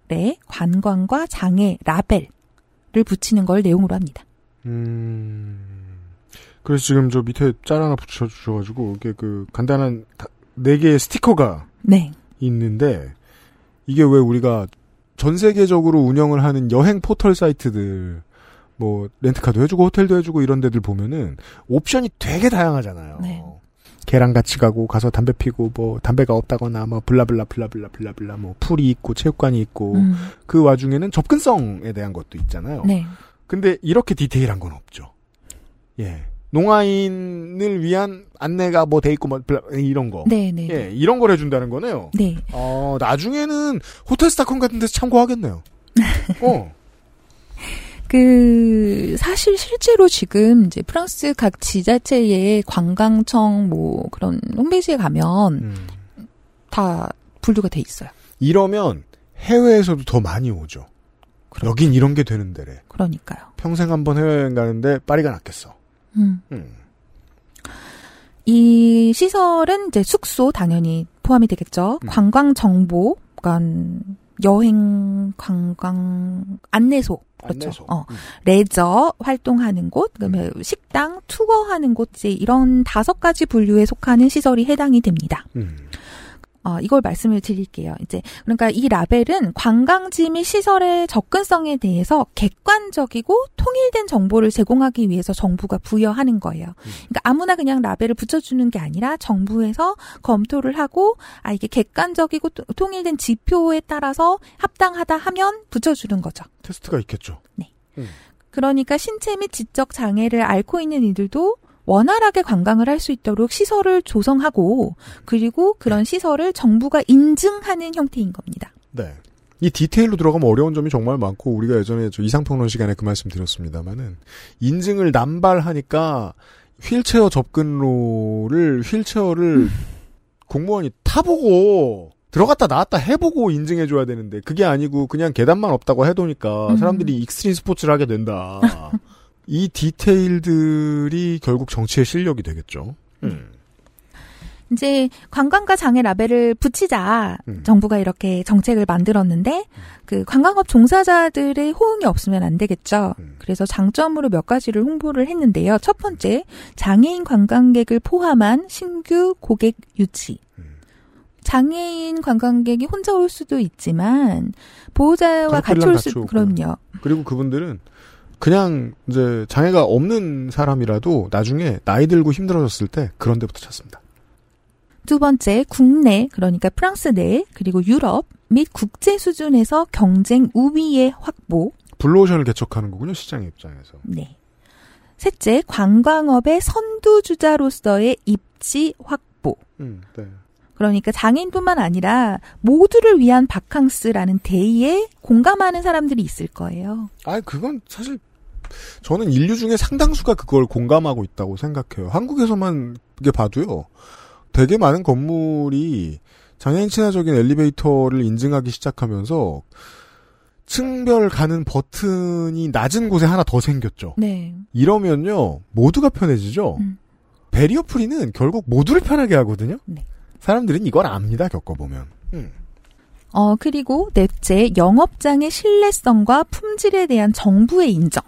에 관광과 장애 라벨을 붙이는 걸 내용으로 합니다. 음. 그래서 지금 저 밑에 짤 하나 붙여 주셔가지고 이게 그 간단한 다- 네 개의 스티커가 네. 있는데 이게 왜 우리가 전 세계적으로 운영을 하는 여행 포털 사이트들 뭐 렌트카도 해주고 호텔도 해주고 이런 데들 보면은 옵션이 되게 다양하잖아요. 네. 걔랑 같이 가고 가서 담배 피고 뭐 담배가 없다거나 뭐 블라블라 블라블라 블라블라 뭐 풀이 있고 체육관이 있고 음. 그 와중에는 접근성에 대한 것도 있잖아요. 네. 근데 이렇게 디테일한 건 없죠. 예. 농아인을 위한 안내가 뭐 돼 있고 뭐 이런 거. 네, 네. 예, 이런 걸 해준다는 거네요. 네. 어, 나중에는 호텔 스타컴 같은 데서 참고하겠네요. 어. 그 사실 실제로 지금 이제 프랑스 각 지자체의 관광청 뭐 그런 홈페이지에 가면 음. 다 분류가 돼 있어요. 이러면 해외에서도 더 많이 오죠. 여긴 이런 게 되는 데래. 그러니까요. 평생 한번 해외여행 가는데 파리가 낫겠어. 음. 음. 이 시설은 이제 숙소 당연히 포함이 되겠죠. 음. 관광 정보관 여행 관광 안내소 그렇죠. 안내소. 어, 레저 활동하는 곳, 그다음에 식당, 투어하는 곳 이제 이런 다섯 가지 분류에 속하는 시설이 해당이 됩니다. 음. 어, 이걸 말씀을 드릴게요. 이제 그러니까 이 라벨은 관광지 및 시설의 접근성에 대해서 객관적이고 통일된 정보를 제공하기 위해서 정부가 부여하는 거예요. 그러니까 아무나 그냥 라벨을 붙여주는 게 아니라 정부에서 검토를 하고 아 이게 객관적이고 또- 통일된 지표에 따라서 합당하다 하면 붙여주는 거죠. 테스트가 있겠죠. 그러니까 신체 및 지적 장애를 앓고 있는 이들도 원활하게 관광을 할 수 있도록 시설을 조성하고 그리고 그런 시설을 정부가 인증하는 형태인 겁니다. 네. 이 디테일로 들어가면 어려운 점이 정말 많고 우리가 예전에 저 이상평론 시간에 그 말씀 드렸습니다만은 인증을 남발하니까 휠체어 접근로를 휠체어를 공무원이 타보고 들어갔다 나왔다 해보고 인증해줘야 되는데 그게 아니고 그냥 계단만 없다고 해도니까 음. 사람들이 익스트림 스포츠를 하게 된다. 이 디테일들이 결국 정치의 실력이 되겠죠. 음. 이제 관광과 장애 라벨을 붙이자 음. 정부가 이렇게 정책을 만들었는데 그 관광업 종사자들의 호응이 없으면 안 되겠죠. 그래서 장점으로 몇 가지를 홍보를 했는데요. 첫 번째 장애인 관광객을 포함한 신규 고객 유치. 장애인 관광객이 혼자 올 수도 있지만 보호자와 같이 올 같이 수 오고. 그럼요. 그리고 그분들은 그냥 이제 장애가 없는 사람이라도 나중에 나이 들고 힘들어졌을 때 그런 데부터 찾습니다. 두 번째, 국내, 그러니까 프랑스 내, 그리고 유럽 및 국제 수준에서 경쟁 우위의 확보. 블루오션을 개척하는 거군요, 시장의 입장에서. 네. 셋째, 관광업의 선두주자로서의 입지 확보. 음, 네. 그러니까 장애인뿐만 아니라 모두를 위한 바캉스라는 대의에 공감하는 사람들이 있을 거예요. 아, 그건 사실 저는 인류 중에 상당수가 그걸 공감하고 있다고 생각해요. 한국에서만 이게 봐도요. 되게 많은 건물이 장애인 친화적인 엘리베이터를 인증하기 시작하면서 층별 가는 버튼이 낮은 곳에 하나 더 생겼죠. 네. 이러면요 모두가 편해지죠. 음. 베리어 프리는 결국 모두를 편하게 하거든요. 네. 사람들은 이걸 압니다 겪어보면. 음. 어, 그리고 넷째, 영업장의 신뢰성과 품질에 대한 정부의 인정.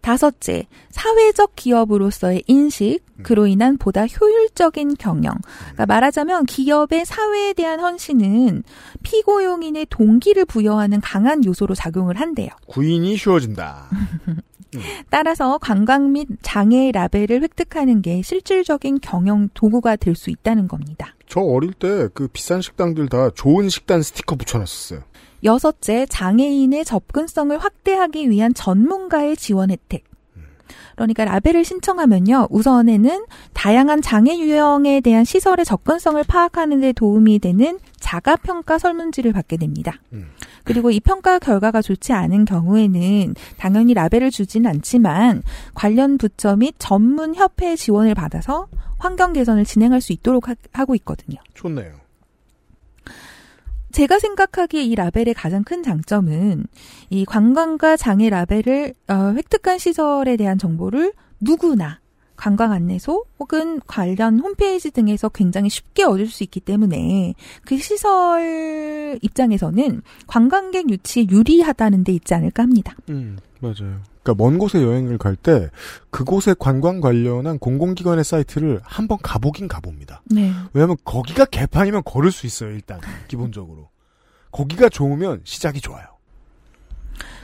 다섯째, 사회적 기업으로서의 인식, 그로 인한 보다 효율적인 경영. 그러니까 말하자면 기업의 사회에 대한 헌신은 피고용인의 동기를 부여하는 강한 요소로 작용을 한대요. 구인이 쉬워진다. 따라서 관광 및 장애 라벨을 획득하는 게 실질적인 경영 도구가 될 수 있다는 겁니다. 저 어릴 때 그 비싼 식당들 다 좋은 식단 스티커 붙여놨었어요. 여섯째, 장애인의 접근성을 확대하기 위한 전문가의 지원 혜택. 그러니까 라벨을 신청하면요. 우선에는 다양한 장애 유형에 대한 시설의 접근성을 파악하는 데 도움이 되는 자가 평가 설문지를 받게 됩니다. 그리고 이 평가 결과가 좋지 않은 경우에는 당연히 라벨을 주지는 않지만 관련 부처 및 전문 협회의 지원을 받아서 환경 개선을 진행할 수 있도록 하- 하고 있거든요. 좋네요. 제가 생각하기에 이 라벨의 가장 큰 장점은 이 관광가 장애 라벨을 어, 획득한 시설에 대한 정보를 누구나 관광 안내소 혹은 관련 홈페이지 등에서 굉장히 쉽게 얻을 수 있기 때문에 그 시설 입장에서는 관광객 유치에 유리하다는 데 있지 않을까 합니다. 음, 맞아요. 그러니까 먼 곳에 여행을 갈 때 그곳의 관광 관련한 공공기관의 사이트를 한번 가보긴 가봅니다. 네. 왜냐하면 거기가 개판이면 걸을 수 있어요. 일단 기본적으로 거기가 좋으면 시작이 좋아요.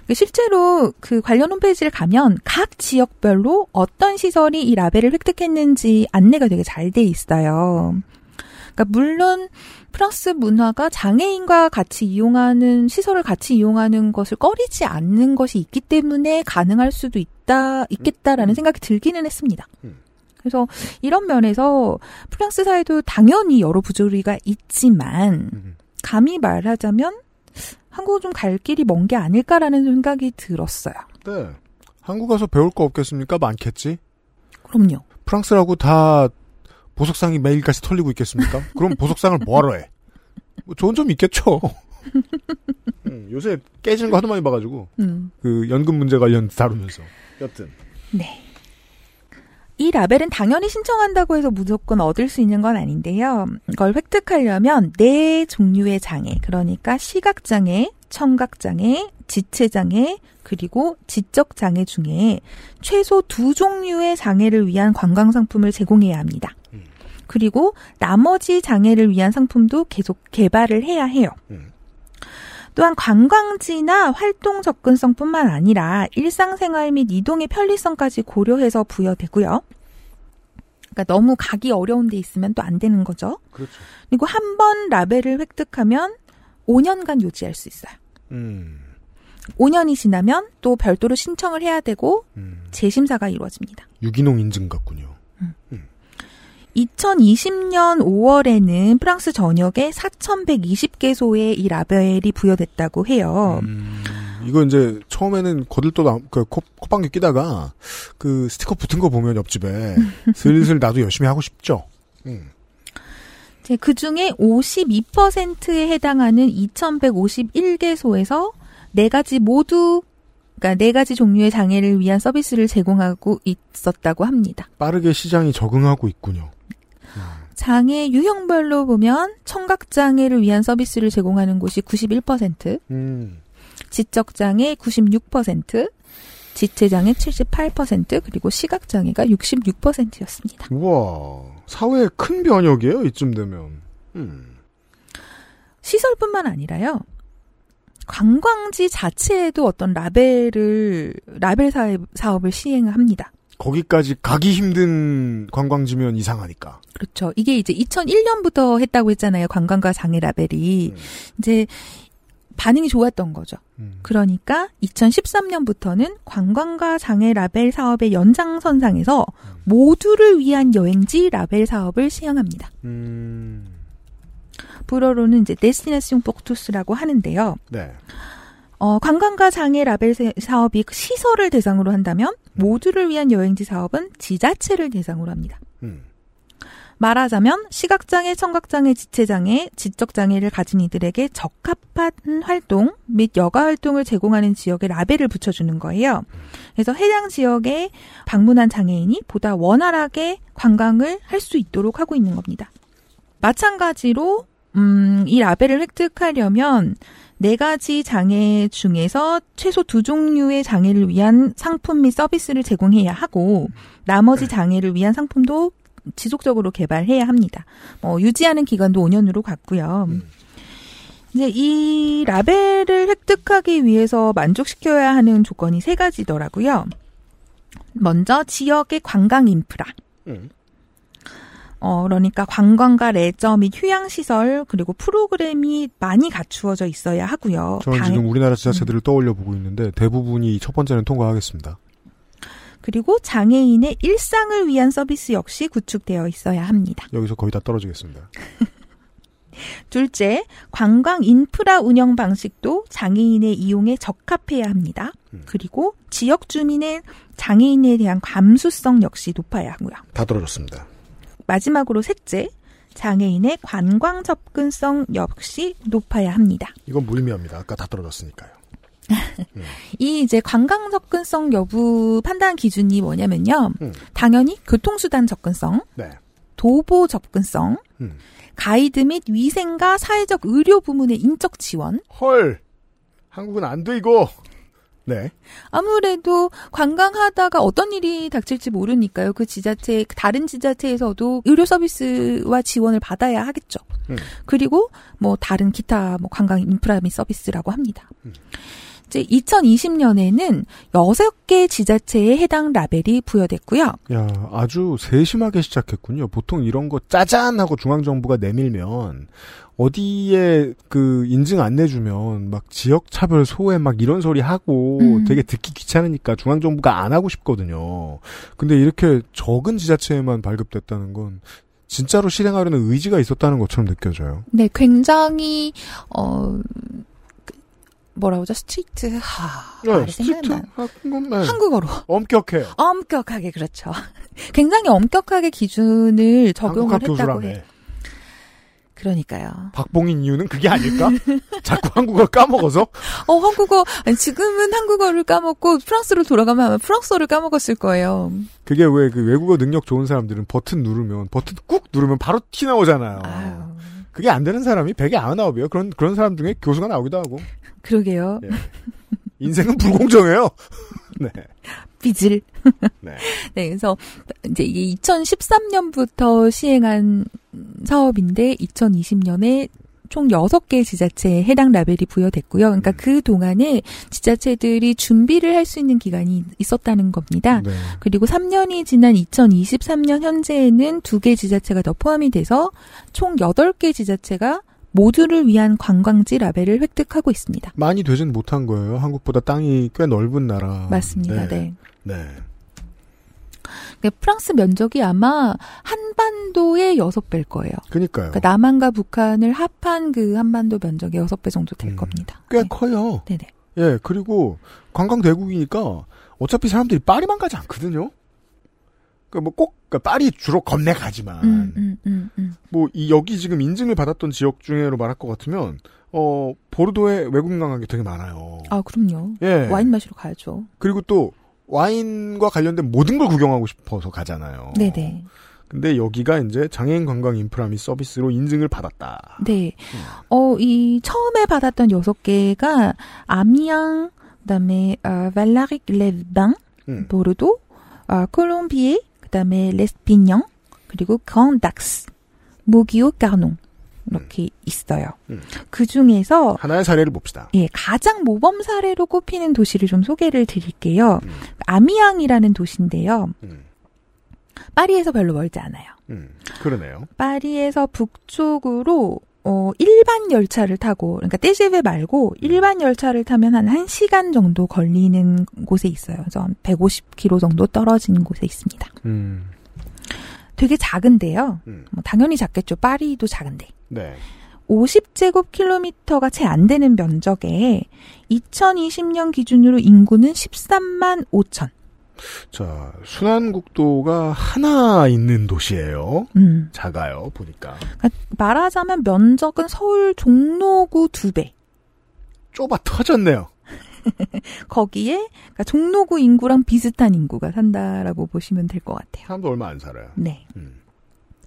그 실제로 그 관련 홈페이지를 가면 각 지역별로 어떤 시설이 이 라벨을 획득했는지 안내가 되게 잘 돼 있어요. 그러니까 물론 프랑스 문화가 장애인과 같이 이용하는 시설을 같이 이용하는 것을 꺼리지 않는 것이 있기 때문에 가능할 수도 있다 있겠다라는 생각이 들기는 했습니다. 그래서 이런 면에서 프랑스 사회도 당연히 여러 부조리가 있지만 감히 말하자면 한국은 좀 갈 길이 먼 게 아닐까라는 생각이 들었어요. 네. 한국 가서 배울 거 없겠습니까? 많겠지. 그럼요. 프랑스라고 다 보석상이 매일같이 털리고 있겠습니까? 그럼 보석상을 뭐하러 해? 뭐 좋은 점 있겠죠. 음, 요새 깨지는 거 하도 많이 봐가지고 음. 그 연금 문제 관련 다루면서 여튼 네. 이 라벨은 당연히 신청한다고 해서 무조건 얻을 수 있는 건 아닌데요. 이걸 획득하려면 네 종류의 장애, 그러니까 시각장애, 청각장애, 지체장애, 그리고 지적장애 중에 최소 두 종류의 장애를 위한 관광상품을 제공해야 합니다. 그리고 나머지 장애를 위한 상품도 계속 개발을 해야 해요. 또한 관광지나 활동 접근성뿐만 아니라 일상생활 및 이동의 편리성까지 고려해서 부여되고요. 그러니까 너무 가기 어려운 데 있으면 또 안 되는 거죠. 그렇죠. 그리고 한 번 라벨을 획득하면 5년간 유지할 수 있어요. 음. 5년이 지나면 또 별도로 신청을 해야 되고 음. 재심사가 이루어집니다. 유기농 인증 같군요. 2020년 5월에는 프랑스 전역에 4,120개소에 이 라벨이 부여됐다고 해요. 음. 이거 이제 처음에는 거들떠 나, 그 콧, 콧방귀 끼다가 그 스티커 붙은 거 보면 옆집에 슬슬 나도 열심히 하고 싶죠. 음. 그 중에 52%에 해당하는 2,151개소에서 네 가지 모두 그러니까 네 가지 종류의 장애를 위한 서비스를 제공하고 있었다고 합니다. 빠르게 시장이 적응하고 있군요. 장애 유형별로 보면 청각 장애를 위한 서비스를 제공하는 곳이 91%, 음. 지적 장애 96%, 지체 장애 78%, 그리고 시각 장애가 66%였습니다. 우와, 사회의 큰 변혁이에요, 이쯤 되면. 음. 시설뿐만 아니라요. 관광지 자체에도 어떤 라벨을 라벨 사업, 사업을 시행합니다. 거기까지 가기 힘든 관광지면 이상하니까. 그렇죠. 이게 이제 2001년부터 했다고 했잖아요. 관광가 장애 라벨이. 이제 반응이 좋았던 거죠. 그러니까 2013년부터는 관광가 장애 라벨 사업의 연장선상에서 모두를 위한 여행지 라벨 사업을 시행합니다. 음. 불어로는 이제 destination pour tous라고 하는데요. 네. 어, 관광과 장애 라벨 세- 사업이 그 시설을 대상으로 한다면 모두를 위한 여행지 사업은 지자체를 대상으로 합니다. 음. 말하자면 시각장애, 청각장애, 지체장애, 지적장애를 가진 이들에게 적합한 활동 및 여가 활동을 제공하는 지역에 라벨을 붙여주는 거예요. 그래서 해당 지역에 방문한 장애인이 보다 원활하게 관광을 할 수 있도록 하고 있는 겁니다. 마찬가지로 음, 이 라벨을 획득하려면 네 가지 장애 중에서 최소 두 종류의 장애를 위한 상품 및 서비스를 제공해야 하고 나머지 장애를 위한 상품도 지속적으로 개발해야 합니다. 뭐 유지하는 기간도 5년으로 갔고요. 이제 이 라벨을 획득하기 위해서 만족시켜야 하는 조건이 세 가지더라고요. 먼저 지역의 관광 인프라. 음. 어, 그러니까 관광가 레저 및 휴양 시설 그리고 프로그램이 많이 갖추어져 있어야 하고요. 저는 당- 지금 우리나라 지자체들을 떠올려 보고 있는데 대부분이 첫 번째는 통과하겠습니다. 그리고 장애인의 일상을 위한 서비스 역시 구축되어 있어야 합니다. 여기서 거의 다 떨어지겠습니다. 둘째, 관광 인프라 운영 방식도 장애인의 이용에 적합해야 합니다. 그리고 지역 주민의 장애인에 대한 감수성 역시 높아야 하고요. 다 떨어졌습니다. 마지막으로 셋째, 장애인의 관광 접근성 역시 높아야 합니다. 이건 무의미합니다. 아까 다 떨어졌으니까요. 이 이제 관광 접근성 여부 판단 기준이 뭐냐면요. 음. 당연히 교통수단 접근성, 네. 도보 접근성, 음. 가이드 및 위생과 사회적 의료 부문의 인적 지원. 헐. 한국은 안 돼, 이거. 네. 아무래도 관광하다가 어떤 일이 닥칠지 모르니까요. 그 지자체, 다른 지자체에서도 의료 서비스와 지원을 받아야 하겠죠. 음. 그리고 뭐 다른 기타 뭐 관광 인프라 및 서비스라고 합니다. 이제 2020년에는 6개 지자체에 해당 라벨이 부여됐고요. 야, 아주 세심하게 시작했군요. 보통 이런 거 짜잔 하고 중앙정부가 내밀면 어디에 그 인증 안 내주면 막 지역 차별 소외 막 이런 소리 하고 음. 되게 듣기 귀찮으니까 중앙 정부가 안 하고 싶거든요. 근데 이렇게 적은 지자체에만 발급됐다는 건 진짜로 실행하려는 의지가 있었다는 것처럼 느껴져요. 네, 굉장히 어 그, 뭐라 그러죠? strict 하 네, strict 생각나. 한국어로 엄격해요. 엄격하게 그렇죠. 굉장히 엄격하게 기준을 적용을 했다고 교수라며. 해. 그러니까요. 박봉인 이유는 그게 아닐까? 자꾸 한국어 까먹어서? 어, 한국어, 아니, 지금은 한국어를 까먹고 프랑스로 돌아가면 아마 프랑스어를 까먹었을 거예요. 그게 왜 그 외국어 능력 좋은 사람들은 버튼 누르면 버튼 꾹 누르면 바로 티 나오잖아요. 그게 안 되는 사람이 100에 99이에요. 그런 그런 사람 중에 교수가 나오기도 하고. 그러게요. 예. 인생은 불공정해요. 네. 빚을. 네. 네, 그래서 이제 이게 2013년부터 시행한 사업인데 2020년에 총 6개 지자체에 해당 라벨이 부여됐고요. 그러니까 그 동안에 지자체들이 준비를 할 수 있는 기간이 있었다는 겁니다. 네. 그리고 3년이 지난 2023년 현재에는 2개 지자체가 더 포함이 돼서 총 8개 지자체가 모두를 위한 관광지 라벨을 획득하고 있습니다. 많이 되진 못한 거예요. 한국보다 땅이 꽤 넓은 나라. 맞습니다. 네. 네. 그러니까 프랑스 면적이 아마 한반도의 6배일 거예요. 그니까요. 그러니까 남한과 북한을 합한 그 한반도 면적의 6배 정도 될 겁니다. 꽤 커요. 네네. 예, 그리고 관광 대국이니까 어차피 사람들이 파리만 가지 않거든요. 그러니까 뭐 꼭, 그러니까 파리 주로 겁내 가지만. 음, 음, 음, 음. 뭐, 이, 여기 지금 인증을 받았던 지역 중에로 말할 것 같으면, 어, 보르도에 외국인 관광객 되게 많아요. 아, 그럼요. 예. 와인 마시러 가야죠. 그리고 또, 와인과 관련된 모든 걸 구경하고 싶어서 가잖아요. 네네. 근데 여기가 이제 장애인 관광 인프라 및 서비스로 인증을 받았다. 네. 어, 이 처음에 받았던 여섯 개가 아미앙, 그다음에 어, 발라릭 레방, 음. 보르도, 어, 콜롬비에, 그다음에 레스피뇽, 그리고 그랑닥스, 모기오 까농 이렇게 있어요. 음. 그 중에서 하나의 사례를 봅시다. 예, 가장 모범 사례로 꼽히는 도시를 좀 소개를 드릴게요. 음. 아미앙이라는 도시인데요. 파리에서 별로 멀지 않아요. 음, 그러네요. 파리에서 북쪽으로 어, 일반 열차를 타고, 그러니까 떼제베 말고 일반 열차를 타면 한 1시간 정도 걸리는 곳에 있어요. 그래서 한 150km 정도 떨어진 곳에 있습니다. 음, 되게 작은데요. 음. 뭐 당연히 작겠죠. 파리도 작은데. 네. 50제곱킬로미터가 채 안 되는 면적에 2020년 기준으로 인구는 13만 5천. 자, 순환국도가 하나 있는 도시예요. 음. 작아요, 보니까. 그러니까 말하자면 면적은 서울 종로구 두 배. 좁아 터졌네요. 거기에 그러니까 종로구 인구랑 비슷한 인구가 산다라고 보시면 될 것 같아요. 사람도 얼마 안 살아요. 네. 음.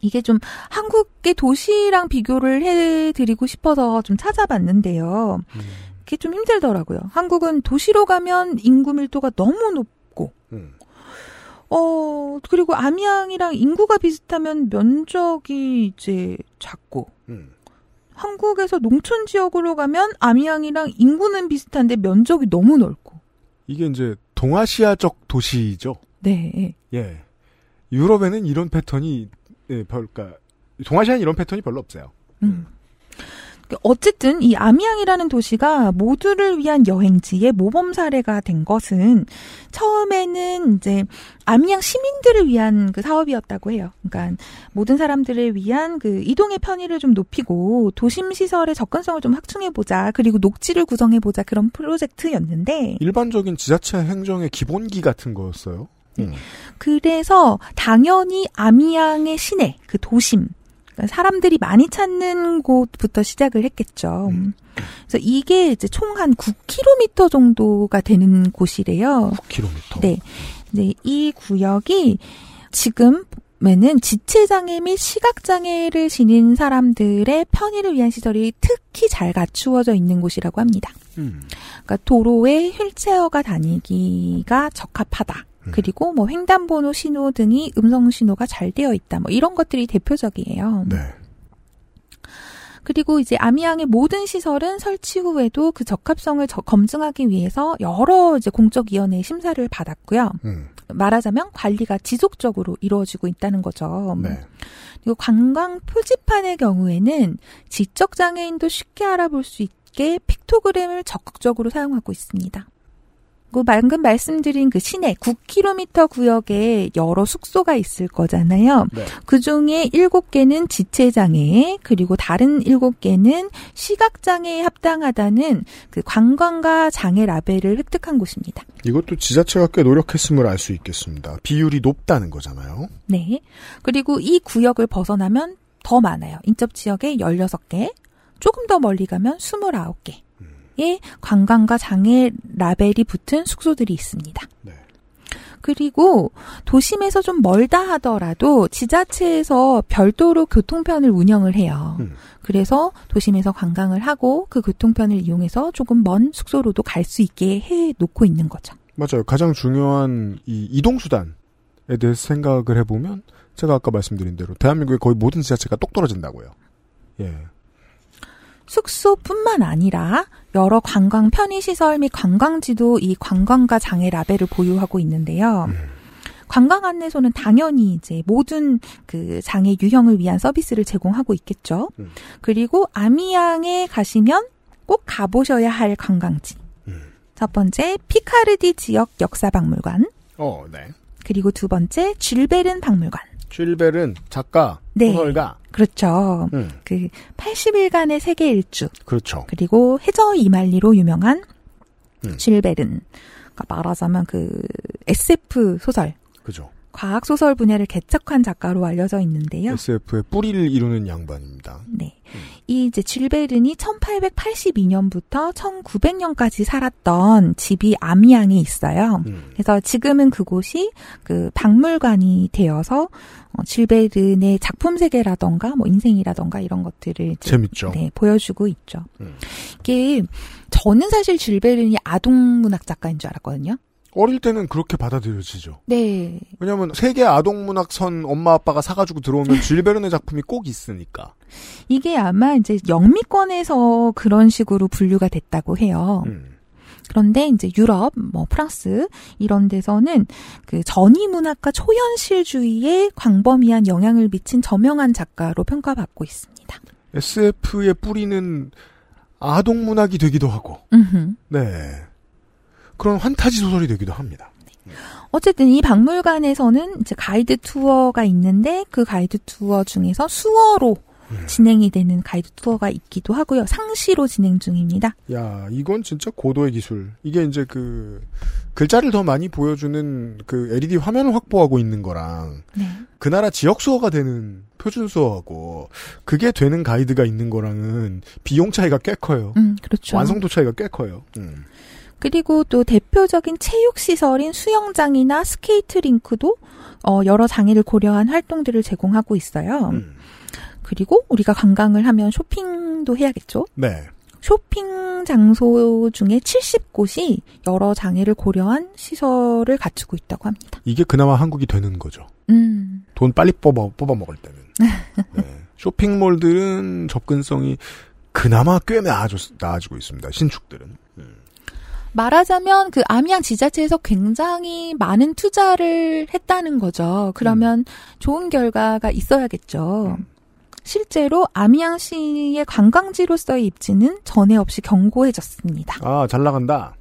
이게 좀 한국의 도시랑 비교를 해드리고 싶어서 좀 찾아봤는데요. 음. 그게 좀 힘들더라고요. 한국은 도시로 가면 인구 밀도가 너무 높 고, 음. 어, 그리고 아미앵이랑 인구가 비슷하면 면적이 이제 작고, 음. 한국에서 농촌 지역으로 가면 아미앵이랑 인구는 비슷한데 면적이 너무 넓고, 이게 이제 동아시아적 도시죠. 네. 예. 유럽에는 이런 패턴이 예, 별, 그러니까 동아시아는 이런 패턴이 별로 없어요. 음. 어쨌든 이 아미앙이라는 도시가 모두를 위한 여행지의 모범 사례가 된 것은 처음에는 이제 아미앙 시민들을 위한 그 사업이었다고 해요. 그러니까 모든 사람들을 위한 그 이동의 편의를 좀 높이고 도심 시설의 접근성을 좀 확충해 보자. 그리고 녹지를 구성해 보자. 그런 프로젝트였는데 일반적인 지자체 행정의 기본기 같은 거였어요. 음. 그래서 당연히 아미앙의 시내, 그 도심, 그러니까 사람들이 많이 찾는 곳부터 시작을 했겠죠. 그래서 이게 이제 총 한 9km 정도가 되는 곳이래요. 9km. 네. 네, 이 구역이 지금에는 지체장애 및 시각장애를 지닌 사람들의 편의를 위한 시설이 특히 잘 갖추어져 있는 곳이라고 합니다. 음. 그러니까 도로에 휠체어가 다니기가 적합하다. 그리고 뭐 횡단번호 신호 등이 음성 신호가 잘 되어 있다. 뭐 이런 것들이 대표적이에요. 네. 그리고 이제 아미앙의 모든 시설은 설치 후에도 그 적합성을 저- 검증하기 위해서 여러 이제 공적위원회 심사를 받았고요. 음. 말하자면 관리가 지속적으로 이루어지고 있다는 거죠. 네. 그리고 관광 표지판의 경우에는 지적 장애인도 쉽게 알아볼 수 있게 픽토그램을 적극적으로 사용하고 있습니다. 그 방금 말씀드린 그 시내 9km 구역에 여러 숙소가 있을 거잖아요. 네. 그 중에 7개는 지체장애, 그리고 다른 7개는 시각장애에 합당하다는 그 관광가 장애 라벨을 획득한 곳입니다. 이것도 지자체가 꽤 노력했음을 알 수 있겠습니다. 비율이 높다는 거잖아요. 네. 그리고 이 구역을 벗어나면 더 많아요. 인접 지역에 16개, 조금 더 멀리 가면 29개. 의 관광가 장애 라벨이 붙은 숙소들이 있습니다. 네. 그리고 도심에서 좀 멀다 하더라도 지자체에서 별도로 교통편을 운영을 해요. 음. 그래서 도심에서 관광을 하고 그 교통편을 이용해서 조금 먼 숙소로도 갈 수 있게 해 놓고 있는 거죠. 맞아요. 가장 중요한 이 이동 수단에 대해서 생각을 해보면 제가 아까 말씀드린 대로 대한민국의 거의 모든 지자체가 똑 떨어진다고요. 예. 숙소뿐만 아니라 여러 관광 편의시설 및 관광지도 이 관광가 장애 라벨을 보유하고 있는데요. 관광 안내소는 당연히 이제 모든 그 장애 유형을 위한 서비스를 제공하고 있겠죠. 음. 그리고 아미양에 가시면 꼭 가보셔야 할 관광지. 첫 번째 피카르디 지역 역사박물관. 어, 네. 그리고 두 번째 줄베른 박물관. 쉴벨은 작가, 네. 소설가. 그렇죠. 음. 그 80일간의 세계 일주. 그렇죠. 그리고 해저 이말리로 유명한 음. 줄베른. 그러니까 말하자면 그 SF 소설, 그죠. 과학 소설 분야를 개척한 작가로 알려져 있는데요. SF의 뿌리를 이루는 양반입니다. 네. 이 이제 줄베른이 1882년부터 1900년까지 살았던 집이 아미양에 있어요. 음. 그래서 지금은 그곳이 그 박물관이 되어서 어, 줄베른의 작품 세계라던가 뭐 인생이라던가 이런 것들을 재밌죠. 네, 보여주고 있죠. 음. 이게 저는 사실 줄베른이 아동 문학 작가인 줄 알았거든요. 어릴 때는 그렇게 받아들여지죠. 네. 왜냐하면 세계 아동 문학선 엄마 아빠가 사가지고 들어오면 줄베른의 작품이 꼭 있으니까. 이게 아마 이제 영미권에서 그런 식으로 분류가 됐다고 해요. 음. 그런데 이제 유럽, 뭐 프랑스 이런 데서는 그 전위 문학과 초현실주의에 광범위한 영향을 미친 저명한 작가로 평가받고 있습니다. SF의 뿌리는 아동 문학이 되기도 하고, 음흠. 네. 그런 환타지 소설이 되기도 합니다. 어쨌든 이 박물관에서는 이제 가이드 투어가 있는데 그 가이드 투어 중에서 수어로 진행이 되는 가이드 투어가 있기도 하고요. 상시로 진행 중입니다. 야, 이건 진짜 고도의 기술. 이게 이제 그, 글자를 더 많이 보여주는 그 LED 화면을 확보하고 있는 거랑, 네. 그 나라 지역 수어가 되는 표준 수어하고, 그게 되는 가이드가 있는 거랑은 비용 차이가 꽤 커요. 음, 그렇죠. 완성도 차이가 꽤 커요. 음. 그리고 또 대표적인 체육시설인 수영장이나 스케이트 링크도 어, 여러 장애를 고려한 활동들을 제공하고 있어요. 음. 그리고 우리가 관광을 하면 쇼핑도 해야겠죠. 네. 쇼핑 장소 중에 70곳이 여러 장애를 고려한 시설을 갖추고 있다고 합니다. 이게 그나마 한국이 되는 거죠. 음. 돈 빨리 뽑아, 뽑아 먹을 때는. 네. 쇼핑몰들은 접근성이 그나마 꽤 나아져, 나아지고 있습니다. 신축들은. 말하자면 그 아미앵 지자체에서 굉장히 많은 투자를 했다는 거죠. 그러면 좋은 결과가 있어야겠죠. 실제로 아미앵시의 관광지로서의 입지는 전에 없이 견고해졌습니다. 아, 잘 나간다.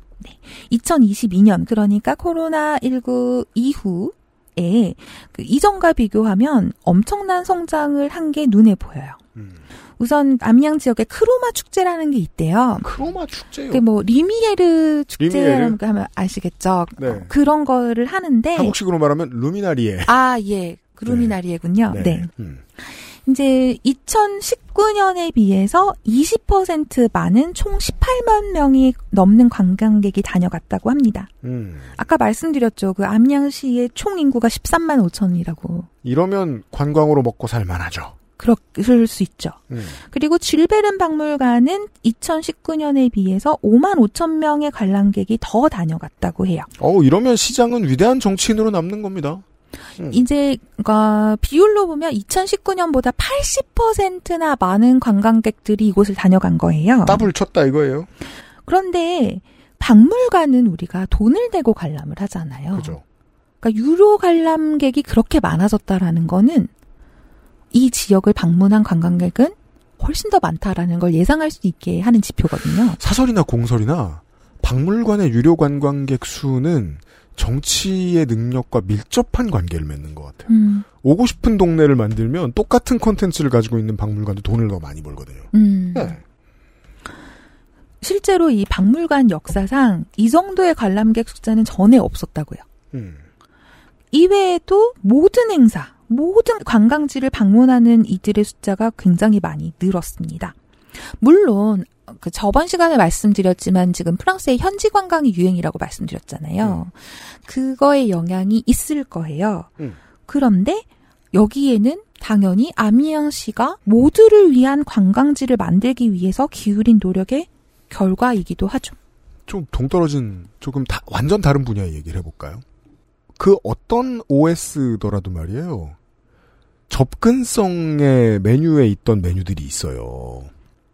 2022년 그러니까 코로나19 이후에 그 이전과 비교하면 엄청난 성장을 한 게 눈에 보여요. 우선 아미앵 지역에 크로마 축제라는 게 있대요. 크로마 축제요? 그 뭐 Lumière 축제라는? 거 하면 아시겠죠? 네. 어, 그런 거를 하는데 한국식으로 말하면 루미나리에. 아, 예. 루미나리에군요. 네. 음. 이제 2019년에 비해서 20% 많은 총 18만 명이 넘는 관광객이 다녀갔다고 합니다. 음. 아까 말씀드렸죠. 그 암양시의 총 인구가 13만 5천이라고. 이러면 관광으로 먹고 살만하죠. 그럴 수 있죠. 음. 그리고 질베른 박물관은 2019년에 비해서 5만 5천 명의 관람객이 더 다녀갔다고 해요. 어우, 이러면 시장은 위대한 정치인으로 남는 겁니다. 음. 이제 그 비율로 보면 2019년보다 80%나 많은 관광객들이 이곳을 다녀간 거예요. 따블 쳤다 이거예요. 그런데 박물관은 우리가 돈을 내고 관람을 하잖아요. 그죠. 그러니까 유료 관람객이 그렇게 많아졌다라는 거는 이 지역을 방문한 관광객은 훨씬 더 많다라는 걸 예상할 수 있게 하는 지표거든요. 사설이나 공설이나 박물관의 유료 관광객 수는 정치의 능력과 밀접한 관계를 맺는 것 같아요. 음, 오고 싶은 동네를 만들면 똑같은 콘텐츠를 가지고 있는 박물관도 돈을 더 많이 벌거든요. 음. 네. 실제로 이 박물관 역사상 이 정도의 관람객 숫자는 전에 없었다고요. 음. 이외에도 모든 행사, 모든 관광지를 방문하는 이들의 숫자가 굉장히 많이 늘었습니다. 물론 그 저번 시간에 말씀드렸지만 지금 프랑스의 현지 관광이 유행이라고 말씀드렸잖아요. 그거의 영향이 있을 거예요. 음. 그런데 여기에는 당연히 아미앙시가 모두를 위한 관광지를 만들기 위해서 기울인 노력의 결과이기도 하죠. 좀 동떨어진 조금 다, 완전 다른 분야의 얘기를 해볼까요? 그 어떤 OS더라도 말이에요. 접근성의 메뉴에 있던 메뉴들이 있어요.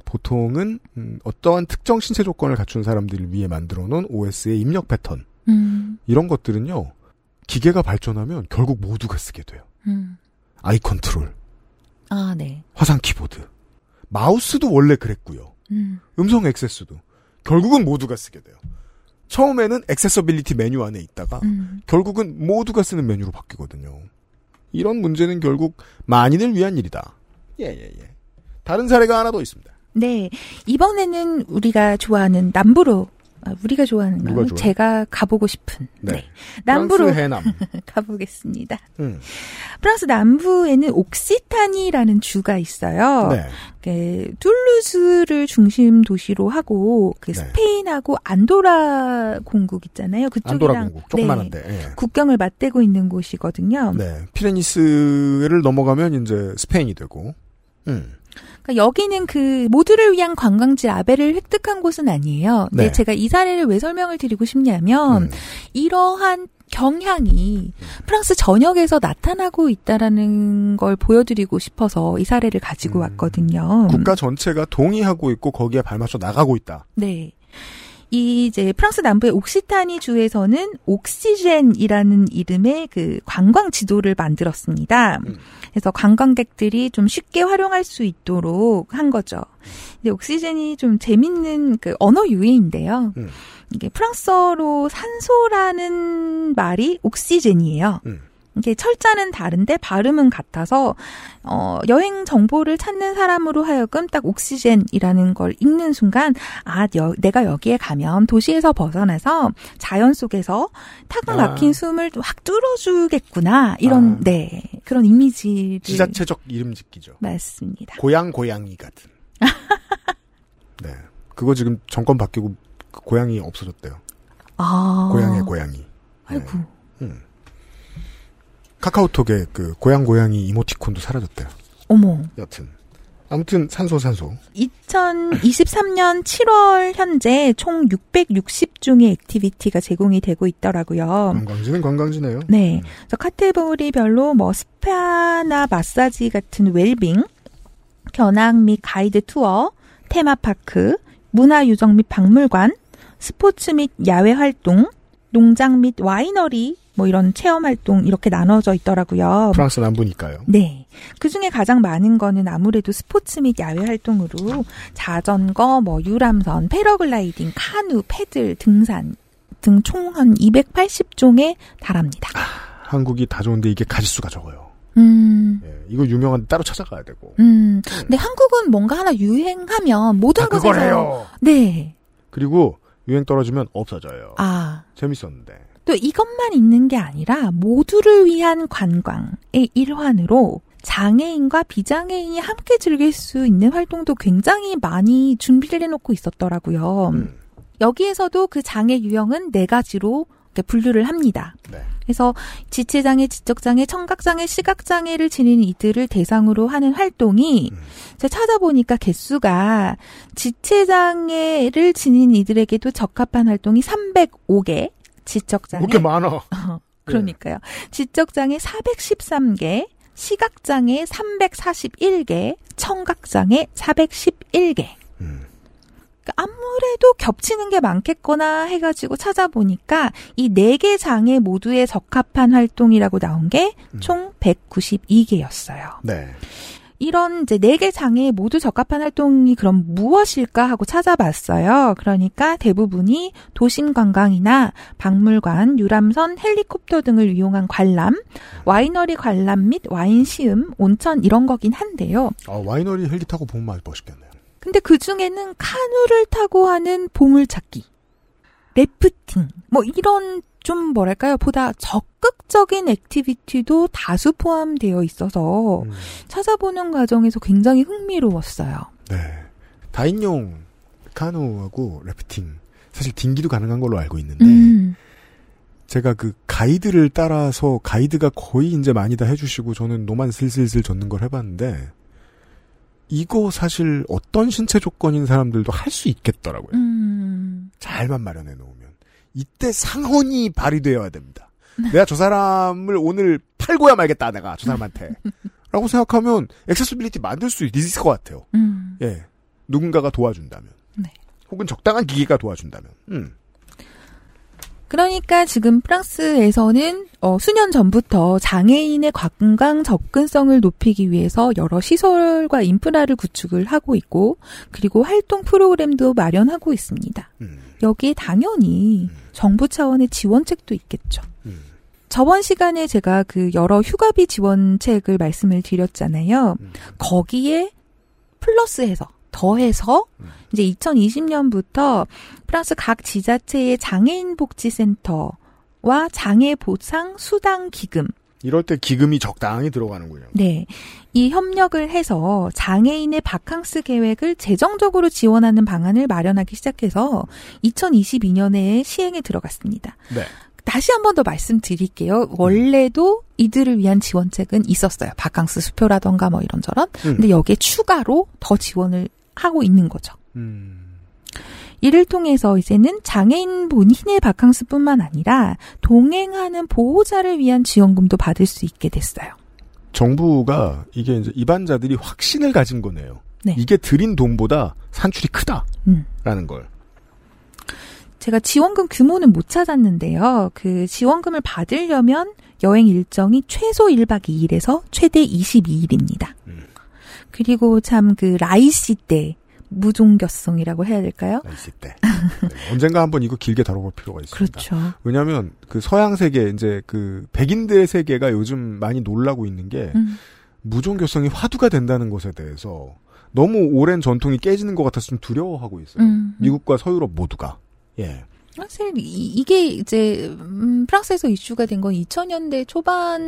보통은 음, 어떠한 특정 신체 조건을 갖춘 사람들을 위해 만들어 놓은 OS의 입력 패턴 음, 이런 것들은요. 기계가 발전하면 결국 모두가 쓰게 돼요. 음. eye control, 아, 네. 화상 키보드, 마우스도 원래 그랬고요. 음. 음성 액세스도 결국은 모두가 쓰게 돼요. 처음에는 accessibility 메뉴 안에 있다가 음. 결국은 모두가 쓰는 메뉴로 바뀌거든요. 이런 문제는 결국 만인을 위한 일이다. 예 예 예. 다른 사례가 하나 더 있습니다. 네. 이번에는 우리가 좋아하는 남부로, 아, 우리가 좋아하는 누가 건 좋아해요? 제가 가보고 싶은. 네. 네. 남부로 해남. 가보겠습니다. 음. 프랑스 남부에는 옥시타니라는 주가 있어요. 네. 그 툴루즈를 중심 도시로 하고 그 네. 스페인하고 안도라 공국 있잖아요. 그쪽이랑 공국 조그만한데. 네, 예. 국경을 맞대고 있는 곳이거든요. 네. 피레니스를 넘어가면 이제 스페인이 되고. 음. 그러니까 여기는 그 모두를 위한 관광지 라벨을 획득한 곳은 아니에요. 근데 네. 제가 이 사례를 왜 설명을 드리고 싶냐면 음. 이러한 경향이 프랑스 전역에서 나타나고 있다라는 걸 보여드리고 싶어서 이 사례를 가지고 왔거든요. 음. 국가 전체가 동의하고 있고 거기에 발맞춰 나가고 있다. 네. 이 이제 프랑스 남부의 옥시타니 주에서는 옥시젠이라는 이름의 그 관광 지도를 만들었습니다. 그래서 관광객들이 좀 쉽게 활용할 수 있도록 한 거죠. 근데 옥시젠이 좀 재밌는 그 언어 유해인데요. 음. 이게 프랑스어로 산소라는 말이 옥시젠이에요. 음. 이게 철자는 다른데 발음은 같아서 어 여행 정보를 찾는 사람으로 하여금 딱 옥시젠이라는 걸 읽는 순간 아 여- 내가 여기에 가면 도시에서 벗어나서 자연 속에서 타고 막힌 아. 숨을 확 뚫어주겠구나 이런 아. 네 그런 이미지를 지자체적 이름 짓기죠. 맞습니다. 고양 고양이 같은. 네. 그거 지금 정권 바뀌고 그 고양이 없어졌대요. 아 고양의 고양이. 아이고 음. 카카오톡에 그 고양 고양이 이모티콘도 사라졌대요. 어머 여튼. 아무튼 산소 산소. 2023년 7월 현재 총 660종의 activity가 제공이 되고 있더라고요. 관광지는 관광지네요. 네. 그래서 카테고리별로 뭐 스파나 마사지 같은 웰빙, 견학 및 가이드 투어, 테마파크, 문화유적 및 박물관, 스포츠 및 야외 활동, 농장 및 와이너리, 뭐 이런 체험 활동 이렇게 나눠져 있더라고요. 프랑스 남부니까요. 네. 그 중에 가장 많은 거는 아무래도 스포츠 및 야외 활동으로 자전거, 뭐 유람선, 패러글라이딩, 카누, 패들, 등산 등 총 한 280종에 달합니다. 한국이 다 좋은데 이게 가지수가 적어요. 음. 예, 이거 유명한 데 따로 찾아가야 되고. 음. 근데 한국은 뭔가 하나 유행하면 모든 다 곳에서. 네. 그리고 유행 떨어지면 없어져요. 아. 재밌었는데. 또 이것만 있는 게 아니라 모두를 위한 관광의 일환으로 장애인과 비장애인이 함께 즐길 수 있는 활동도 굉장히 많이 준비를 해놓고 있었더라고요. 음. 여기에서도 그 장애 유형은 네 가지로 분류를 합니다. 네. 그래서 지체장애, 지적장애, 청각장애, 시각장애를 지니는 이들을 대상으로 하는 활동이 음. 제가 찾아보니까 개수가 지체장애를 지닌 이들에게도 적합한 활동이 305개, 지적장애 그렇게 많아. 어, 그러니까요. 지적장애 413개, 시각장애 341개, 청각장애 411개. 음. 그러니까 아무래도 겹치는 게 많겠거나 해가지고 찾아보니까 이 네 개 장애 모두에 적합한 활동이라고 나온 게 총 192개였어요. 네. 이런 이제 네 개 장애에 모두 적합한 활동이 그럼 무엇일까 하고 찾아봤어요. 그러니까 대부분이 도심 관광이나 박물관, 유람선, 헬리콥터 등을 이용한 관람, 와이너리 관람 및 와인 시음, 온천 이런 거긴 한데요. 아, 와이너리 헬기 타고 보면 아주 멋있겠네요. 근데 그 중에는 카누를 타고 하는 보물찾기, 래프팅, 뭐 이런 좀 뭐랄까요, 보다 적극적인 activity도 다수 포함되어 있어서 음. 찾아보는 과정에서 굉장히 흥미로웠어요. 네. 다인용 카누하고 래프팅 사실 딩기도 가능한 걸로 알고 있는데 음. 제가 그 가이드를 따라서 가이드가 거의 이제 많이 다 해주시고 저는 노만 슬슬슬 젓는 걸 해봤는데 이거 사실 어떤 신체 조건인 사람들도 할 수 있겠더라고요. 음. 잘만 마련해 놓으면 이때 상헌이 발휘되어야 됩니다. 내가 저 사람을 오늘 팔고야 말겠다 내가 저 사람한테 라고 생각하면 액세서빌리티 만들 수 있을 것 같아요. 음. 예 누군가가 도와준다면 네. 혹은 적당한 기계가 도와준다면 음. 그러니까 지금 프랑스에서는 어, 수년 전부터 장애인의 관광 접근성을 높이기 위해서 여러 시설과 인프라를 구축을 하고 있고 그리고 활동 프로그램도 마련하고 있습니다. 음. 여기에 당연히 정부 차원의 지원책도 있겠죠. 음. 저번 시간에 제가 그 여러 휴가비 지원책을 말씀을 드렸잖아요. 음. 거기에 플러스해서 더해서 이제 2020년부터 프랑스 각 지자체의 장애인 복지센터와 장애 보상 수당 기금 이럴 때 기금이 적당히 들어가는군요. 네. 이 협력을 해서 장애인의 바캉스 계획을 재정적으로 지원하는 방안을 마련하기 시작해서 2022년에 시행에 들어갔습니다. 네. 다시 한 번 더 말씀드릴게요. 원래도 이들을 위한 지원책은 있었어요. 바캉스 수표라던가 뭐 이런저런. 음. 근데 여기에 추가로 더 지원을 하고 있는 거죠. 음. 이를 통해서 이제는 장애인 본인의 바캉스뿐만 아니라 동행하는 보호자를 위한 지원금도 받을 수 있게 됐어요. 정부가 이게 이제 입안자들이 확신을 가진 거네요. 네. 이게 들인 돈보다 산출이 크다라는 음. 걸. 제가 지원금 규모는 못 찾았는데요. 그 지원금을 받으려면 여행 일정이 최소 1박 2일에서 최대 22일입니다. 그리고 참 그 라이시 때 무종교성이라고 해야 될까요? 라이시 때. 네, 언젠가 한번 이거 길게 다뤄볼 필요가 있습니다. 그렇죠. 왜냐하면 그 서양 세계 이제 그 백인들의 세계가 요즘 많이 놀라고 있는 게 음. 무종교성이 화두가 된다는 것에 대해서 너무 오랜 전통이 깨지는 것 같아서 좀 두려워하고 있어요. 음. 미국과 서유럽 모두가. 예. 사실 이, 게 이제 음, 프랑스에서 이슈가 된 건 2000년대 초반에부터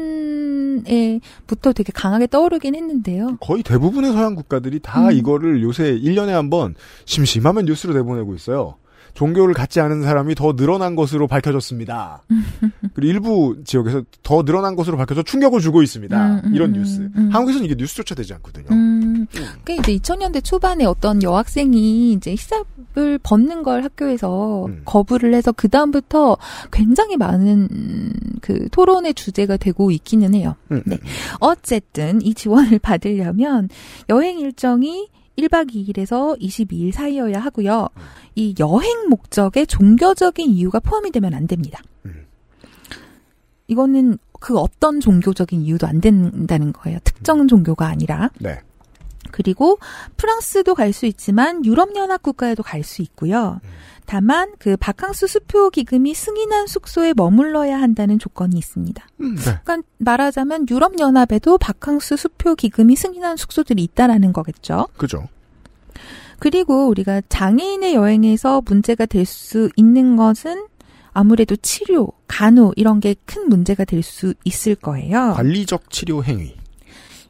되게 강하게 떠오르긴 했는데요. 거의 대부분의 서양 국가들이 다 음. 이거를 요새 1년에 한 번 심심하면 뉴스로 내보내고 있어요. 종교를 갖지 않은 사람이 더 늘어난 것으로 밝혀졌습니다. 그리고 일부 지역에서 더 늘어난 것으로 밝혀져 충격을 주고 있습니다. 음, 음, 이런 음, 뉴스. 음. 한국에서는 이게 뉴스조차 되지 않거든요. 음, 그 이제 2000년대 초반에 어떤 여학생이 이제 히잡을 벗는 걸 학교에서 음. 거부를 해서 그 다음부터 굉장히 많은 음, 그 토론의 주제가 되고 있기는 해요. 음, 네. 어쨌든 이 지원을 받으려면 여행 일정이 1박 2일에서 22일 사이여야 하고요. 이 여행 목적에 종교적인 이유가 포함이 되면 안 됩니다. 이거는 그 어떤 종교적인 이유도 안 된다는 거예요. 특정 종교가 아니라. 네. 그리고 프랑스도 갈 수 있지만 유럽연합 국가에도 갈 수 있고요. 다만 그 바캉스 수표 기금이 승인한 숙소에 머물러야 한다는 조건이 있습니다. 네. 그러니까 말하자면 유럽 연합에도 바캉스 수표 기금이 승인한 숙소들이 있다라는 거겠죠. 그죠. 그리고 우리가 장애인의 여행에서 문제가 될 수 있는 것은 아무래도 치료, 간호 이런 게 큰 문제가 될 수 있을 거예요. 관리적 치료 행위.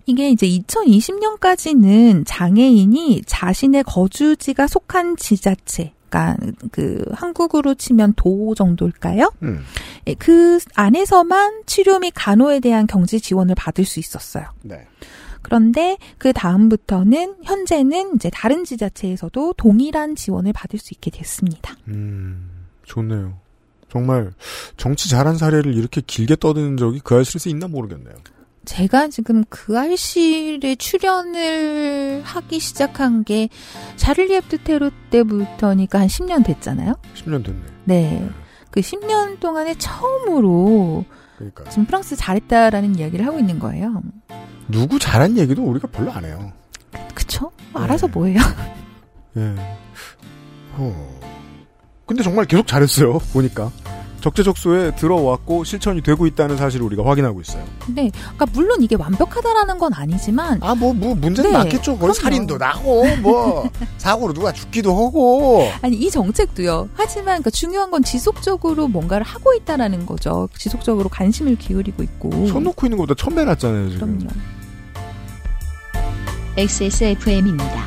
이게 이제 2020년까지는 장애인이 자신의 거주지가 속한 지자체, 그러니까 그 한국으로 치면 도 정도일까요? 음. 예, 그 안에서만 치료 및 간호에 대한 경제 지원을 받을 수 있었어요. 네. 그런데 그 다음부터는 현재는 이제 다른 지자체에서도 동일한 지원을 받을 수 있게 됐습니다. 음, 좋네요. 정말 정치 잘한 사례를 이렇게 길게 떠드는 적이 그 알실에서 있나 모르겠네요. 제가 지금 그 알실에 출연을 하기 시작한 게 샤를리 앱드 테로 때부터니까 한 10년 됐잖아요. 10년 됐네. 네. 그 10년 동안에 처음으로 그러니까 지금 프랑스 잘했다라는 이야기를 하고 있는 거예요. 누구 잘한 얘기도 우리가 별로 안 해요. 그쵸? 알아서 뭐해요? 예. 어. 근데 정말 계속 잘했어요. 보니까 적재적소에 들어왔고 실천이 되고 있다는 사실을 우리가 확인하고 있어요. 네. 그러니까 물론 이게 완벽하다라는 건 아니지만 아뭐뭐 문제는 네, 많겠죠. 거기 그럼요. 살인도 나고 뭐 사고로 누가 죽기도 하고. 아니 이 정책도요. 하지만 그 중요한 건 지속적으로 뭔가를 하고 있다라는 거죠. 지속적으로 관심을 기울이고 있고. 손 놓고 있는 것보다 천배 낫잖아요 지금. 그럼요. XSFM입니다.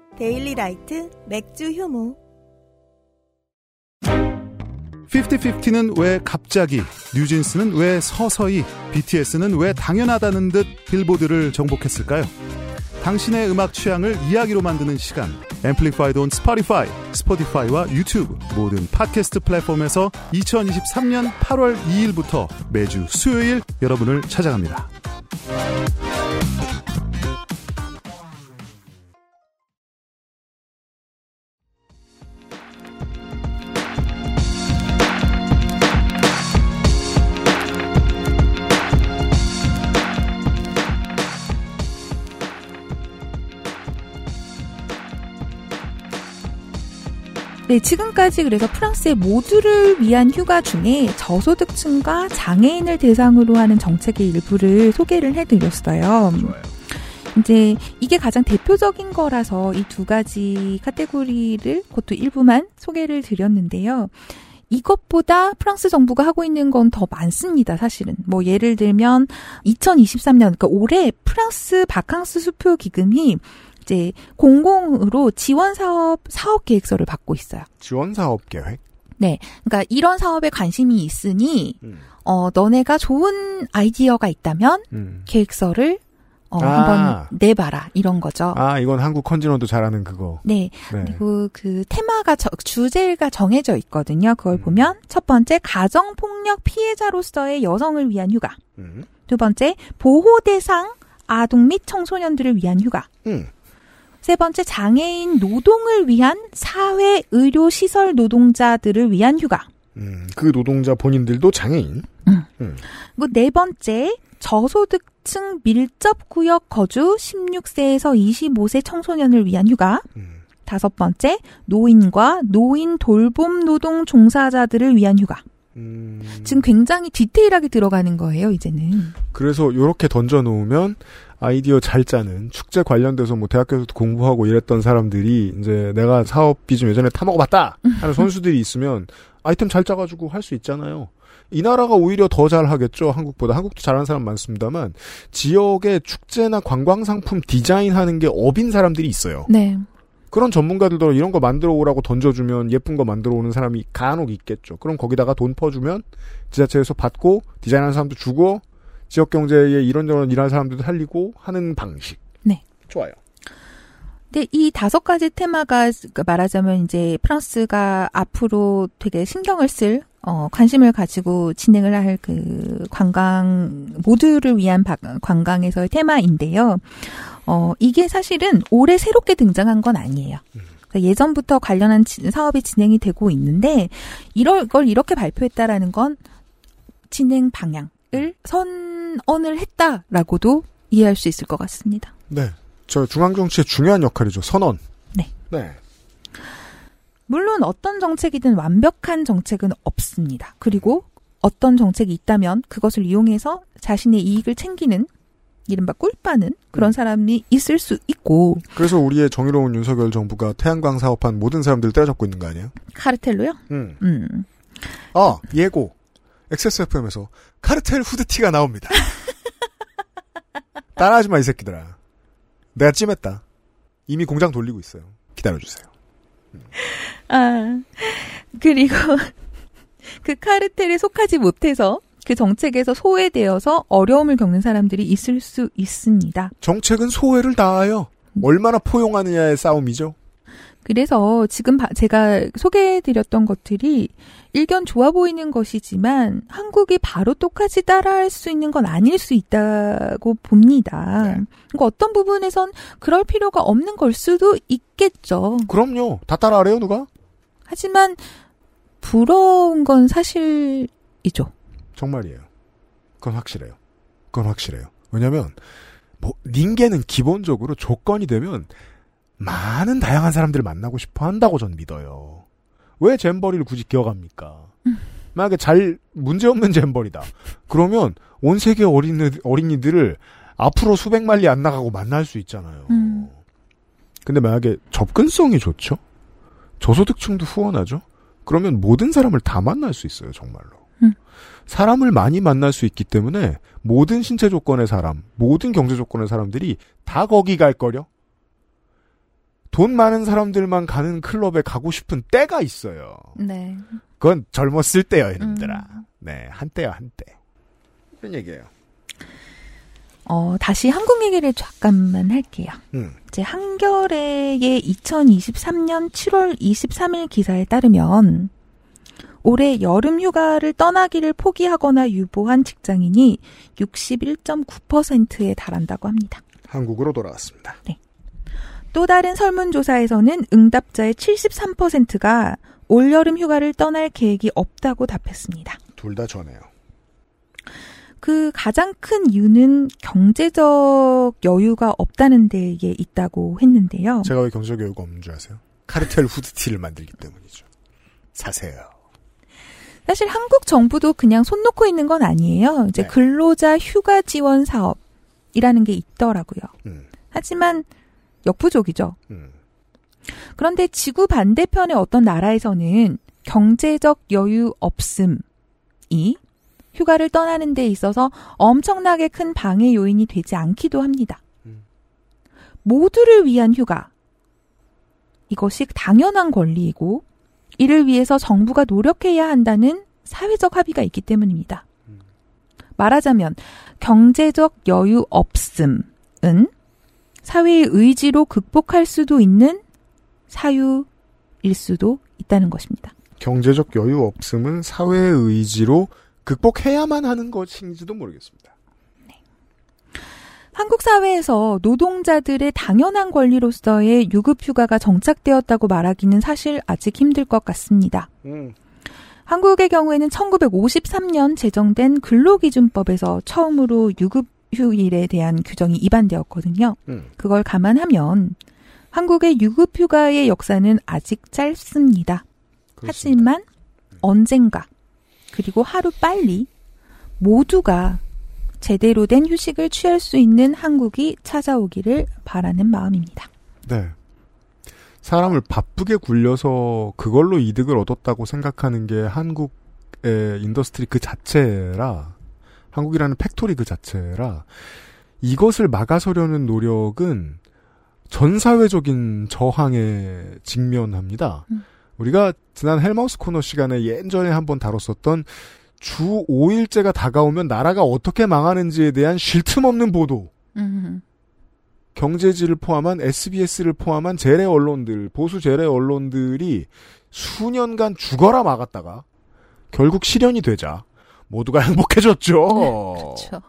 데일리 라이트 맥주 효모. 50-50는 왜 갑자기, 뉴진스는 왜 서서히, BTS는 왜 당연하다는 듯 빌보드를 정복했을까요? 당신의 음악 취향을 이야기로 만드는 시간. Amplified on 스포티파이, 스포티파이와 유튜브 모든 팟캐스트 플랫폼에서 2023년 8월 2일부터 매주 수요일 여러분을 찾아갑니다. 네, 지금까지 그래서 프랑스의 모두를 위한 휴가 중에 저소득층과 장애인을 대상으로 하는 정책의 일부를 소개를 해드렸어요. 이제 이게 가장 대표적인 거라서 이 두 가지 카테고리를 그것도 일부만 소개를 드렸는데요. 이것보다 프랑스 정부가 하고 있는 건 더 많습니다, 사실은. 뭐, 예를 들면, 2023년, 그러니까 올해 프랑스 바캉스 수표 기금이 이제 공공으로 지원 사업 사업 계획서를 받고 있어요. 지원 사업 계획? 네. 그러니까 이런 사업에 관심이 있으니 음. 어 너네가 좋은 아이디어가 있다면 음. 계획서를 어 아. 한번 내봐라 이런 거죠. 아, 이건 한국 컨진원도 잘하는 그거. 네. 네. 그리고 그 테마가 저- 주제가 정해져 있거든요. 그걸 음. 보면 첫 번째 가정 폭력 피해자로서의 여성을 위한 휴가. 음. 두 번째 보호 대상 아동 및 청소년들을 위한 휴가. 음. 세 번째 장애인 노동을 위한 사회 의료 시설 노동자들을 위한 휴가. 음, 그 노동자 본인들도 장애인. 음. 음. 그리고 네 번째 저소득층 밀접 구역 거주 16세에서 25세 청소년을 위한 휴가. 음. 다섯 번째 노인과 노인 돌봄 노동 종사자들을 위한 휴가. 음. 지금 굉장히 디테일하게 들어가는 거예요, 이제는. 그래서 요렇게 던져놓으면 아이디어 잘 짜는 축제 관련돼서 뭐 대학교에서도 공부하고 이랬던 사람들이 이제 내가 사업비 좀 예전에 타먹어봤다 하는 선수들이 있으면 아이템 잘 짜가지고 할 수 있잖아요. 이 나라가 오히려 더 잘하겠죠, 한국보다. 한국도 잘하는 사람 많습니다만, 지역의 축제나 관광 상품 디자인하는 게 업인 사람들이 있어요. 네. 그런 전문가들도 이런 거 만들어 오라고 던져주면 예쁜 거 만들어 오는 사람이 간혹 있겠죠. 그럼 거기다가 돈 퍼주면 지자체에서 받고 디자인하는 사람도 주고 지역 경제에 이런저런 일하는 사람들도 살리고 하는 방식. 네. 좋아요. 근데 이 다섯 가지 테마가 그 말하자면 이제 프랑스가 앞으로 되게 신경을 쓸 어, 관심을 가지고 진행을 할 그 관광 모두를 위한 바- 관광에서의 테마인데요. 어, 이게 사실은 올해 새롭게 등장한 건 아니에요. 그러니까 예전부터 관련한 지- 사업이 진행이 되고 있는데 이럴 걸 이렇게 발표했다라는 건 진행 방향을 선 언을 했다라고도 이해할 수 있을 것 같습니다. 네. 저 중앙정치의 중요한 역할이죠. 선언. 네. 네. 물론 어떤 정책이든 완벽한 정책은 없습니다. 그리고 어떤 정책이 있다면 그것을 이용해서 자신의 이익을 챙기는 이른바 꿀빠는 그런 사람이 있을 수 있고 그래서 우리의 정의로운 윤석열 정부가 태양광 사업한 모든 사람들을 때려잡고 있는 거 아니에요? 카르텔로요. 음. 음. 아, 예고. XSFM에서 카르텔 후드티가 나옵니다. 따라하지 마, 이 새끼들아. 내가 찜했다. 이미 공장 돌리고 있어요. 기다려주세요. 아 그리고 그 카르텔에 속하지 못해서 그 정책에서 소외되어서 어려움을 겪는 사람들이 있을 수 있습니다. 정책은 소외를 다하여 얼마나 포용하느냐의 싸움이죠. 그래서 지금 바- 제가 소개해드렸던 것들이 일견 좋아 보이는 것이지만 한국이 바로 똑같이 따라할 수 있는 건 아닐 수 있다고 봅니다. 그러니까 어떤 부분에선 그럴 필요가 없는 걸 수도 있겠죠. 그럼요. 다 따라하래요, 누가? 하지만 부러운 건 사실이죠. 정말이에요. 그건 확실해요. 그건 확실해요. 왜냐면, 뭐, 닌게는 기본적으로 조건이 되면, 많은 다양한 사람들을 만나고 싶어 한다고 전 믿어요. 왜 잼버리를 굳이 기억합니까? 만약에 잘 문제없는 잼버리다. 그러면 온 세계 어린이, 어린이들을 앞으로 수백 마리 안 나가고 만날 수 있잖아요. 음. 근데 만약에 접근성이 좋죠? 저소득층도 후원하죠? 그러면 모든 사람을 다 만날 수 있어요, 정말로. 음. 사람을 많이 만날 수 있기 때문에 모든 신체 조건의 사람, 모든 경제 조건의 사람들이 다 거기 갈 거려? 돈 많은 사람들만 가는 클럽에 가고 싶은 때가 있어요. 네. 그건 젊었을 때요, 이놈들아. 네, 한때요, 한때. 이런 얘기예요. 어, 다시 한국 얘기를 잠깐만 할게요. 음. 이제 한겨레의 2023년 7월 23일 기사에 따르면 올해 여름 휴가를 떠나기를 포기하거나 유보한 직장인이 61.9%에 달한다고 합니다. 한국으로 돌아왔습니다. 또 다른 설문조사에서는 응답자의 73%가 올여름 휴가를 떠날 계획이 없다고 답했습니다. 둘 다 전해요. 그 가장 큰 이유는 경제적 여유가 없다는 데에 있다고 했는데요. 제가 왜 경제적 여유가 없는 줄 아세요? 카르텔 후드티를 만들기 때문이죠. 사세요. 사실 한국 정부도 그냥 손 놓고 있는 건 아니에요. 이제 근로자 휴가 지원 사업이라는 게 있더라고요. 음. 하지만 역부족이죠. 음. 그런데 지구 반대편의 어떤 나라에서는 경제적 여유 없음이 휴가를 떠나는 데 있어서 엄청나게 큰 방해 요인이 되지 않기도 합니다. 모두를 위한 휴가. 이것이 당연한 권리이고 이를 위해서 정부가 노력해야 한다는 사회적 합의가 있기 때문입니다. 말하자면 경제적 여유 없음은 사회의 의지로 극복할 수도 있는 사유일 수도 있다는 것입니다. 경제적 여유 없음은 사회의 의지로 극복해야만 하는 것인지도 모르겠습니다. 한국 사회에서 노동자들의 당연한 권리로서의 유급휴가가 정착되었다고 말하기는 사실 아직 힘들 것 같습니다. 음. 한국의 경우에는 1953년 제정된 근로기준법에서 처음으로 유급 휴일에 대한 규정이 위반되었거든요. 음. 그걸 감안하면 한국의 유급휴가의 역사는 아직 짧습니다. 하지만 언젠가 그리고 하루 빨리 모두가 제대로 된 휴식을 취할 수 있는 한국이 찾아오기를 바라는 마음입니다. 네. 사람을 바쁘게 굴려서 그걸로 이득을 얻었다고 생각하는 게 한국의 industry 그 자체라, 한국이라는 factory 그 자체라, 이것을 막아서려는 노력은 전 사회적인 저항에 직면합니다. 음. 우리가 지난 헬마우스 코너 시간에 예전에 한번 다뤘었던 주 5일제가 다가오면 나라가 어떻게 망하는지에 대한 쉴 틈 없는 보도. 음. 경제지를 포함한 SBS를 포함한 재래 언론들, 보수 재래 언론들이 수년간 죽어라 막았다가 결국 실현이 되자 모두가 행복해졌죠. 그렇죠.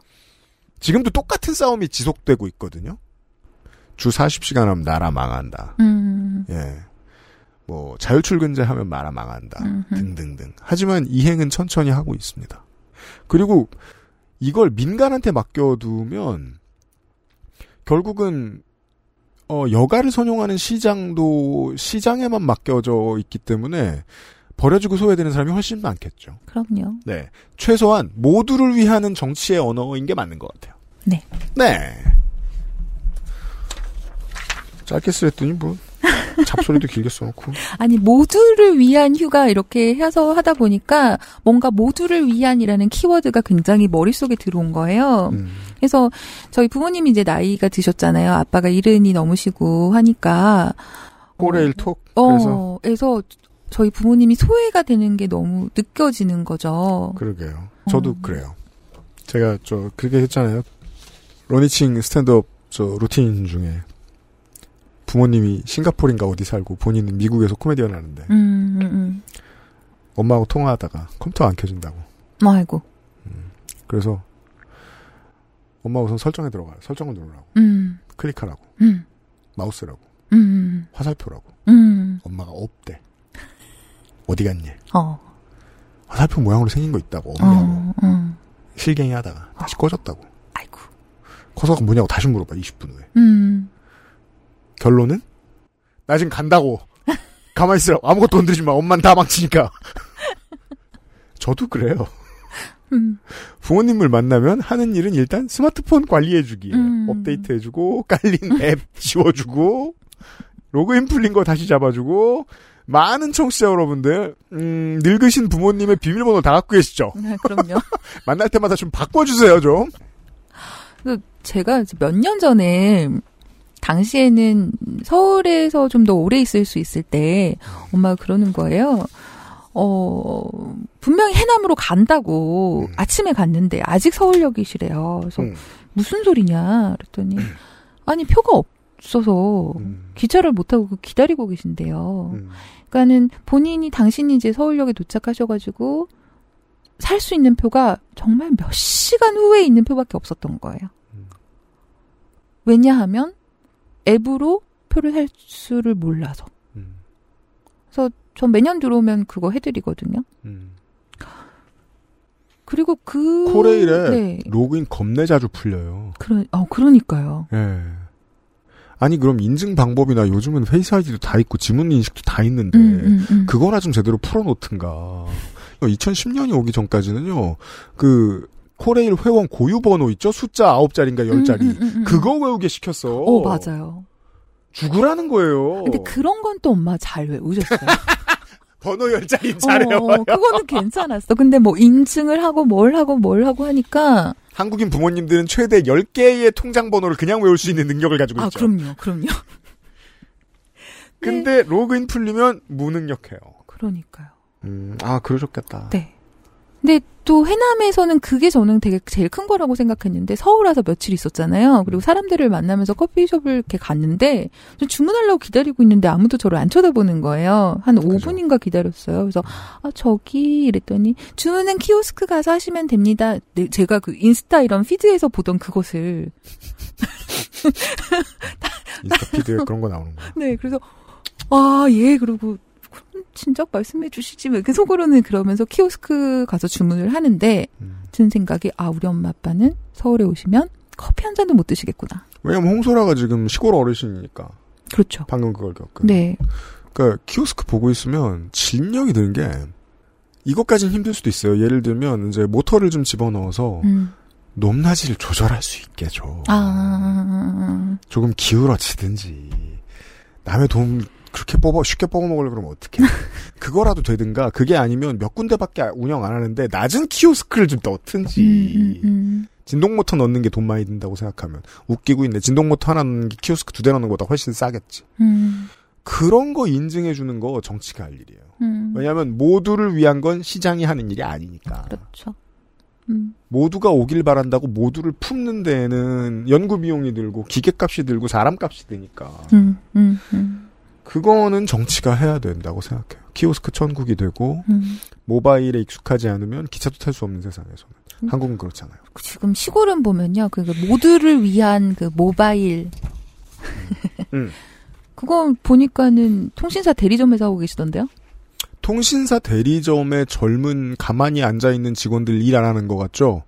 지금도 똑같은 싸움이 지속되고 있거든요. 주 40시간 하면 나라 망한다. 음. 예. 뭐 자율출근제 하면 나라 망한다. 음흠. 등등등. 하지만 이행은 천천히 하고 있습니다. 그리고 이걸 민간한테 맡겨두면 결국은 어, 여가를 선용하는 시장도 시장에만 맡겨져 있기 때문에 버려지고 소외되는 사람이 훨씬 많겠죠. 그럼요. 네. 최소한 모두를 위하는 정치의 언어인 게 맞는 것 같아요. 네. 네. 짧게 쓰랬더니 뭐 잡소리도 길게 써놓고. 아니 모두를 위한 휴가 이렇게 해서 하다 보니까 뭔가 모두를 위한이라는 키워드가 굉장히 머릿속에 들어온 거예요. 음. 그래서 저희 부모님이 이제 나이가 드셨잖아요. 아빠가 이른이 넘으시고 하니까 꼬레일 톡. 그래서 어, 그래서 저희 부모님이 소외가 되는 게 너무 느껴지는 거죠. 그러게요. 저도 그래요. 제가 저 그렇게 했잖아요. 로니 치엥 스탠드업 저 루틴 중에 부모님이 싱가포르인가 어디 살고 본인은 미국에서 코미디언 하는데 음, 음, 음. 엄마하고 통화하다가 컴퓨터 안 켜진다고. 아이고. 그래서 엄마 우선 설정에 들어가요. 설정을 누르라고. 음. 클릭하라고. 음. 마우스라고. 음. 화살표라고. 음. 엄마가 없대. 어디 갔니? 어. 화살표 모양으로 생긴 거 있다고. 어. 어. 실갱이 하다가 다시 꺼졌다고. 아이고. 커서가 뭐냐고 다시 물어봐. 20분 후에. 음. 결론은 나 지금 간다고. 가만히 있으라고. 아무것도 건드리지 마. 엄만 다 망치니까. 저도 그래요. 음. 부모님을 만나면 하는 일은 일단 스마트폰 관리해주기. 음. 업데이트해주고, 깔린 앱 지워주고, 로그인 풀린 거 다시 잡아주고, 많은 청취자 여러분들, 음, 늙으신 부모님의 비밀번호 다 갖고 계시죠? 네, 그럼요. 만날 때마다 좀 바꿔주세요, 좀. 그 제가 몇 년 전에 당시에는 서울에서 좀 더 오래 있을 수 있을 때 엄마가 그러는 거예요. 어, 분명히 해남으로 간다고 아침에 갔는데 아직 서울역이시래요. 그래서 무슨 소리냐 그랬더니 아니 표가 없어서 기차를 못 타고 기다리고 계신데요. 그러니까는 본인이 당신이 이제 서울역에 도착하셔가지고 살 수 있는 표가 정말 몇 시간 후에 있는 표밖에 없었던 거예요. 왜냐하면 앱으로 표를 살 수를 몰라서. 그래서 전 매년 들어오면 그거 해드리거든요. 그리고 그 코레일에 네. 로그인 겁내 자주 풀려요. 그러, 어, 그러니까요. 예. 아니 그럼 인증 방법이나 요즘은 Face ID도 다 있고 지문 인식도 다 있는데 음, 음, 음. 그거나 좀 제대로 풀어놓든가. 2010년이 오기 전까지는요. 그 코레일 회원 고유 번호 있죠? 숫자 9자리인가 10자리. 음, 음, 음. 그거 외우게 시켰어. 어, 맞아요. 죽으라는 거예요. 근데 그런 건 또 엄마 잘 외우셨어요. 번호 10자리 잘해요. 어, 그거는 괜찮았어. 근데 뭐 인증을 하고 뭘 하고 뭘 하고 하니까 한국인 부모님들은 최대 10개의 통장 번호를 그냥 외울 수 있는 능력을 가지고 아, 있죠. 그럼요. 그럼요. 근데 로그인 풀리면 무능력해요. 그러니까요. 음, 아, 그러셨겠다. 네. 근데 또 해남에서는 그게 저는 되게 제일 큰 거라고 생각했는데 서울 와서 며칠 있었잖아요. 그리고 사람들을 만나면서 커피숍을 이렇게 갔는데 저 주문하려고 기다리고 있는데 아무도 저를 안 쳐다보는 거예요. 한 5분인가 기다렸어요. 그래서 아 저기 이랬더니 주문은 키오스크 가서 하시면 됩니다. 네, 제가 그 인스타 이런 피드에서 보던 그것을 인스타 피드에 그런 거 나오는 거예요. 네, 그래서 아, 예, 그리고 그럼 진작 말씀해 주시지 왜 이렇게 속으로는 그러면서 키오스크 가서 주문을 하는데 든 생각이 아, 우리 엄마 아빠는 서울에 오시면 커피 한 잔도 못 드시겠구나. 왜냐면 홍소라가 지금 시골 어르신이니까. 그렇죠. 방금 그걸 겪은. 네. 그러니까 키오스크 보고 있으면 진력이 드는 게 이것까지는 힘들 수도 있어요. 예를 들면 이제 모터를 좀 집어넣어서 음. 높낮이를 조절할 수 있게 줘. 아, 조금 기울어지든지 남의 돈 그렇게 뽑아 쉽게 뽑아 먹으려 그러면 어떡해. 그거라도 되든가 그게 아니면 몇 군데밖에 운영 안 하는데 낮은 키오스크를 좀 넣든지 음, 진동 모터 넣는 게 돈 많이 든다고 생각하면 웃기고 있네. 진동 모터 하나 넣는 게 키오스크 두 대 넣는 것보다 훨씬 싸겠지. 음, 그런 거 인증해 주는 거 정치가 할 일이에요. 음. 왜냐하면 모두를 위한 건 시장이 하는 일이 아니니까. 그렇죠. 음. 모두가 오길 바란다고 모두를 품는 데에는 연구 비용이 들고 기계값이 들고 사람값이 드니까. 음, 음, 음. 그거는 정치가 해야 된다고 생각해요. 키오스크 천국이 되고 음. 모바일에 익숙하지 않으면 기차도 탈 수 없는 세상에서는 음. 한국은 그렇잖아요. 지금 시골은 보면요, 그 모두를 위한 그 모바일. 음. 그거 보니까는 통신사 대리점에서 하고 계시던데요? 통신사 대리점에 젊은 가만히 앉아 있는 직원들 일 안 하는 것 같죠?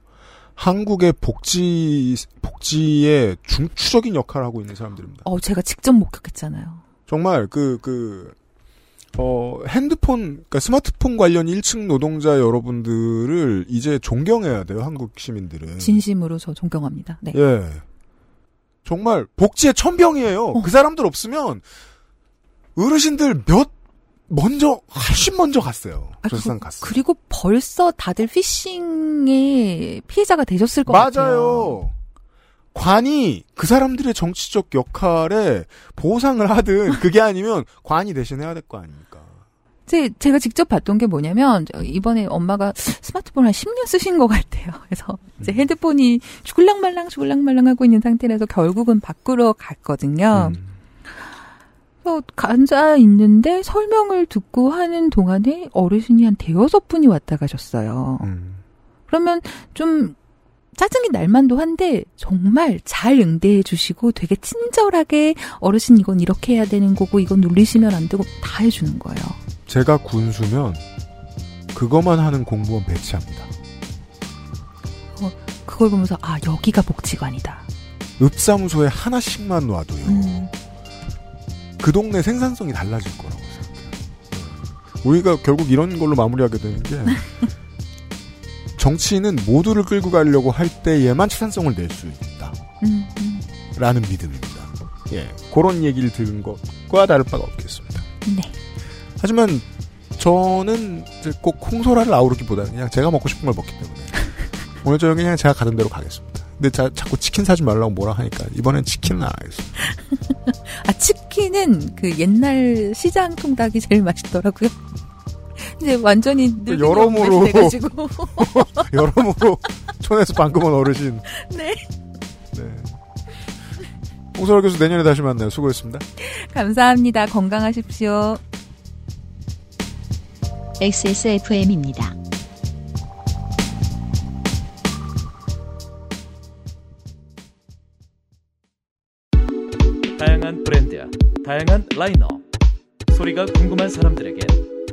한국의 복지 복지의 중추적인 역할을 하고 있는 사람들입니다. 어, 제가 직접 목격했잖아요. 정말 그, 그, 어, 핸드폰, 그러니까 스마트폰 관련 1층 노동자 여러분들을 이제 존경해야 돼요, 한국 시민들은. 진심으로 저 존경합니다. 네. 예. 정말 복지의 천병이에요. 그 사람들 없으면 어르신들 몇, 먼저, 훨씬 먼저 갔어요. 아, 그, 갔어요. 그리고 벌써 다들 피싱의 피해자가 되셨을 것 같아요. 맞아요. 관이 그 사람들의 정치적 역할에 보상을 하든 그게 아니면 관이 대신해야 될 거 아닙니까? 제, 제가 직접 봤던 게 뭐냐면, 저 이번에 엄마가 스마트폰을 한 10년 쓰신 것 같아요. 그래서 음. 핸드폰이 죽을랑말랑 죽을랑말랑 하고 있는 상태라서 결국은 바꾸러 갔거든요. 음. 그래서 앉아 있는데 설명을 듣고 하는 동안에 어르신이 한 대여섯 분이 왔다 가셨어요. 음. 그러면 좀 짜증이 날만도 한데 정말 잘 응대해 주시고 되게 친절하게 어르신 이건 이렇게 해야 되는 거고 이건 눌리시면 안 되고 다 해주는 거예요. 제가 군수면 그것만 하는 공무원 배치합니다. 어, 그걸 보면서 아 여기가 복지관이다. 읍사무소에 하나씩만 놔도요. 음. 그 동네 생산성이 달라질 거라고 생각해요. 우리가 결국 이런 걸로 마무리하게 되는 게 정치인은 모두를 끌고 가려고 할 때에만 생산성을 낼 수 있다. 음, 음. 라는 믿음입니다. 예, 그런 얘기를 들은 것과 다를 바가 없겠습니다. 네. 하지만 저는 꼭 홍소라를 아우르기보다는 그냥 제가 먹고 싶은 걸 먹기 때문에 오늘 저녁에 그냥 제가 가던 대로 가겠습니다. 근데 자, 자꾸 치킨 사지 말라고 뭐라 하니까 이번엔 치킨은 안 하겠습니다. 아, 치킨은 그 옛날 시장 통닭이 제일 맛있더라고요. 이제 완전히 늙은 여러모로. 여러모로 촌에서 방금 온 어르신 네. 네. 홍소라 교수 내년에 다시 만나요. 수고했습니다. 감사합니다. 건강하십시오. XSFM입니다. 다양한 브랜드, 다양한 라인업. 소리가 궁금한 사람들에겐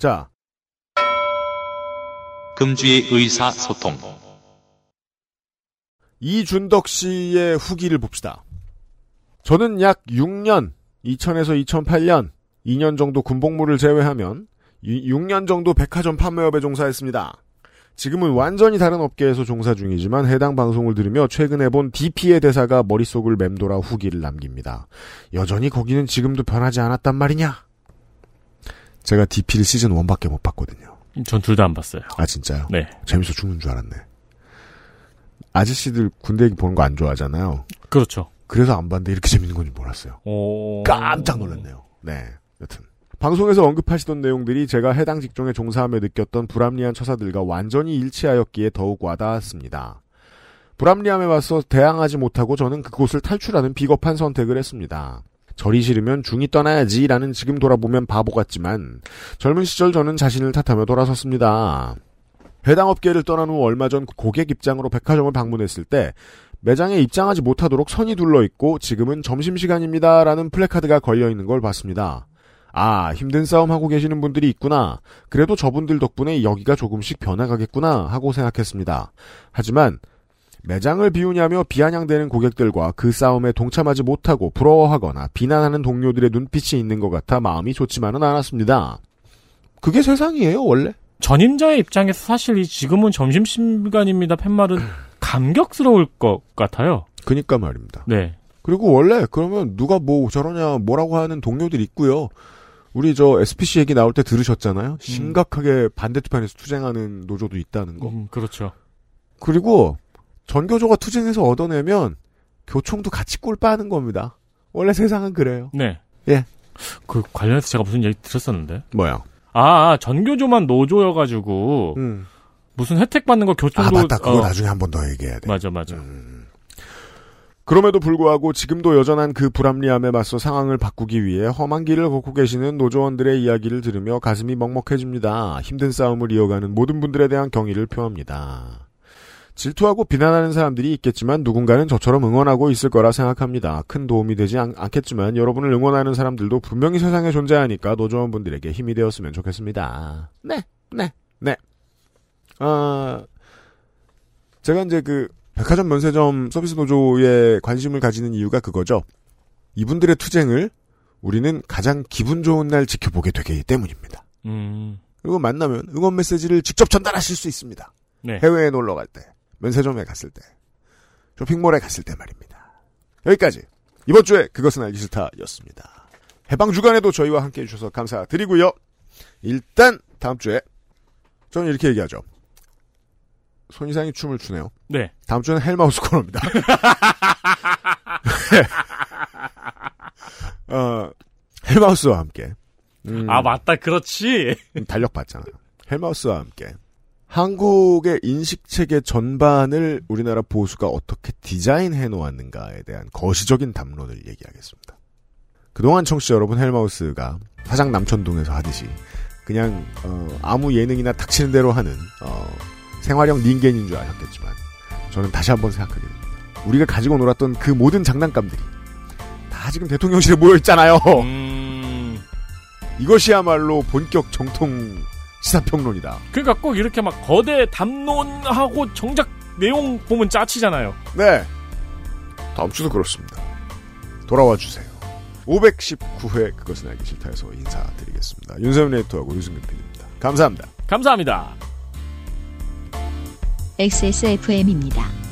자, 금주의 의사소통. 이준덕 씨의 후기를 봅시다. 저는 약 6년, 2000에서 2008년, 2년 정도 군복무를 제외하면 6년 정도 백화점 판매업에 종사했습니다. 지금은 완전히 다른 업계에서 종사 중이지만 해당 방송을 들으며 최근에 본 DP의 대사가 머릿속을 맴돌아 후기를 남깁니다. 여전히 거기는 지금도 변하지 않았단 말이냐? 제가 DP를 시즌 1밖에 못 봤거든요. 전 둘 다 안 봤어요. 아 진짜요? 네. 재밌어 죽는 줄 알았네. 아저씨들 군대 얘기 보는 거 안 좋아하잖아요. 그렇죠. 그래서 안 봤는데 이렇게 재밌는 건지 몰랐어요. 오... 깜짝 놀랐네요. 네. 여튼. 방송에서 언급하시던 내용들이 제가 해당 직종에 종사하며 느꼈던 불합리한 처사들과 완전히 일치하였기에 더욱 와닿았습니다. 불합리함에 맞서 대항하지 못하고 저는 그곳을 탈출하는 비겁한 선택을 했습니다. 절이 싫으면 중이 떠나야지라는 지금 돌아보면 바보 같지만 젊은 시절 저는 자신을 탓하며 돌아섰습니다. 해당 업계를 떠난 후 얼마 전 고객 입장으로 백화점을 방문했을 때 매장에 입장하지 못하도록 선이 둘러 있고 지금은 점심시간입니다라는 플래카드가 걸려 있는 걸 봤습니다. 아, 힘든 싸움 하고 계시는 분들이 있구나. 그래도 저분들 덕분에 여기가 조금씩 변해가겠구나 하고 생각했습니다. 하지만 매장을 비우냐며 비아냥대는 고객들과 그 싸움에 동참하지 못하고 부러워하거나 비난하는 동료들의 눈빛이 있는 것 같아 마음이 좋지만은 않았습니다. 그게 세상이에요, 원래. 전임자의 입장에서 사실 이 지금은 점심시간입니다 팻말은 감격스러울 것 같아요. 그니까 말입니다. 네. 그리고 원래 그러면 누가 뭐 저러냐 뭐라고 하는 동료들 있고요. 우리 저 SPC 얘기 나올 때 들으셨잖아요. 심각하게 반대투판에서 투쟁하는 노조도 있다는 거. 음, 그렇죠. 그리고 전교조가 투쟁해서 얻어내면 교총도 같이 꿀 빠는 겁니다. 원래 세상은 그래요. 네. 예. 그 관련해서 제가 무슨 얘기 들었었는데. 뭐야? 아, 전교조만 노조여가지고 음. 무슨 혜택 받는 거 교총도 아 맞다. 그거 어, 나중에 한 번 더 얘기해야 돼. 맞아, 맞아. 그럼에도 불구하고 지금도 여전한 그 불합리함에 맞서 상황을 바꾸기 위해 험한 길을 걷고 계시는 노조원들의 이야기를 들으며 가슴이 먹먹해집니다. 힘든 싸움을 이어가는 모든 분들에 대한 경의를 표합니다. 질투하고 비난하는 사람들이 있겠지만 누군가는 저처럼 응원하고 있을 거라 생각합니다. 큰 도움이 되지 않, 겠지만 여러분을 응원하는 사람들도 분명히 세상에 존재하니까 노조원분들에게 힘이 되었으면 좋겠습니다. 네, 네, 네. 아, 제가 이제 그 백화점 면세점 서비스 노조에 관심을 가지는 이유가 그거죠. 이분들의 투쟁을 우리는 가장 기분 좋은 날 지켜보게 되기 때문입니다. 음. 그리고 만나면 응원 메시지를 직접 전달하실 수 있습니다. 네. 해외에 놀러 갈 때, 면세점에 갔을 때, 쇼핑몰에 갔을 때 말입니다. 여기까지 이번 주에 그것은 알기 싫다였습니다. 해방 주간에도 저희와 함께 해주셔서 감사드리고요. 일단 다음 주에 저는 이렇게 얘기하죠. 손이상이 춤을 추네요. 네. 다음 주에는 헬마우스 코너입니다. 어, 헬마우스와 함께. 음, 아, 맞다. 그렇지. 달력 봤잖아요. 헬마우스와 함께. 한국의 인식체계 전반을 우리나라 보수가 어떻게 디자인해 놓았는가에 대한 거시적인 담론을 얘기하겠습니다. 그동안 청취자 여러분 헬마우스가 사장 남천동에서 하듯이 그냥 어, 아무 예능이나 닥치는 대로 하는 어, 생활형 닌겐인 줄 아셨겠지만 저는 다시 한번 생각하게 됩니다. 우리가 가지고 놀았던 그 모든 장난감들이 다 지금 대통령실에 모여 있잖아요. 음. 이것이야말로 본격 정통 시사평론이다. 그러니까 꼭 이렇게 막 거대 담론하고 정작 내용 보면 짜치잖아요. 네. 다음 주도 그렇습니다. 돌아와 주세요. 519회 그것은 알기 싫다에서 인사드리겠습니다. 윤세민 에이터하고 유승균 PD입니다. 감사합니다. 감사합니다. XSFM입니다.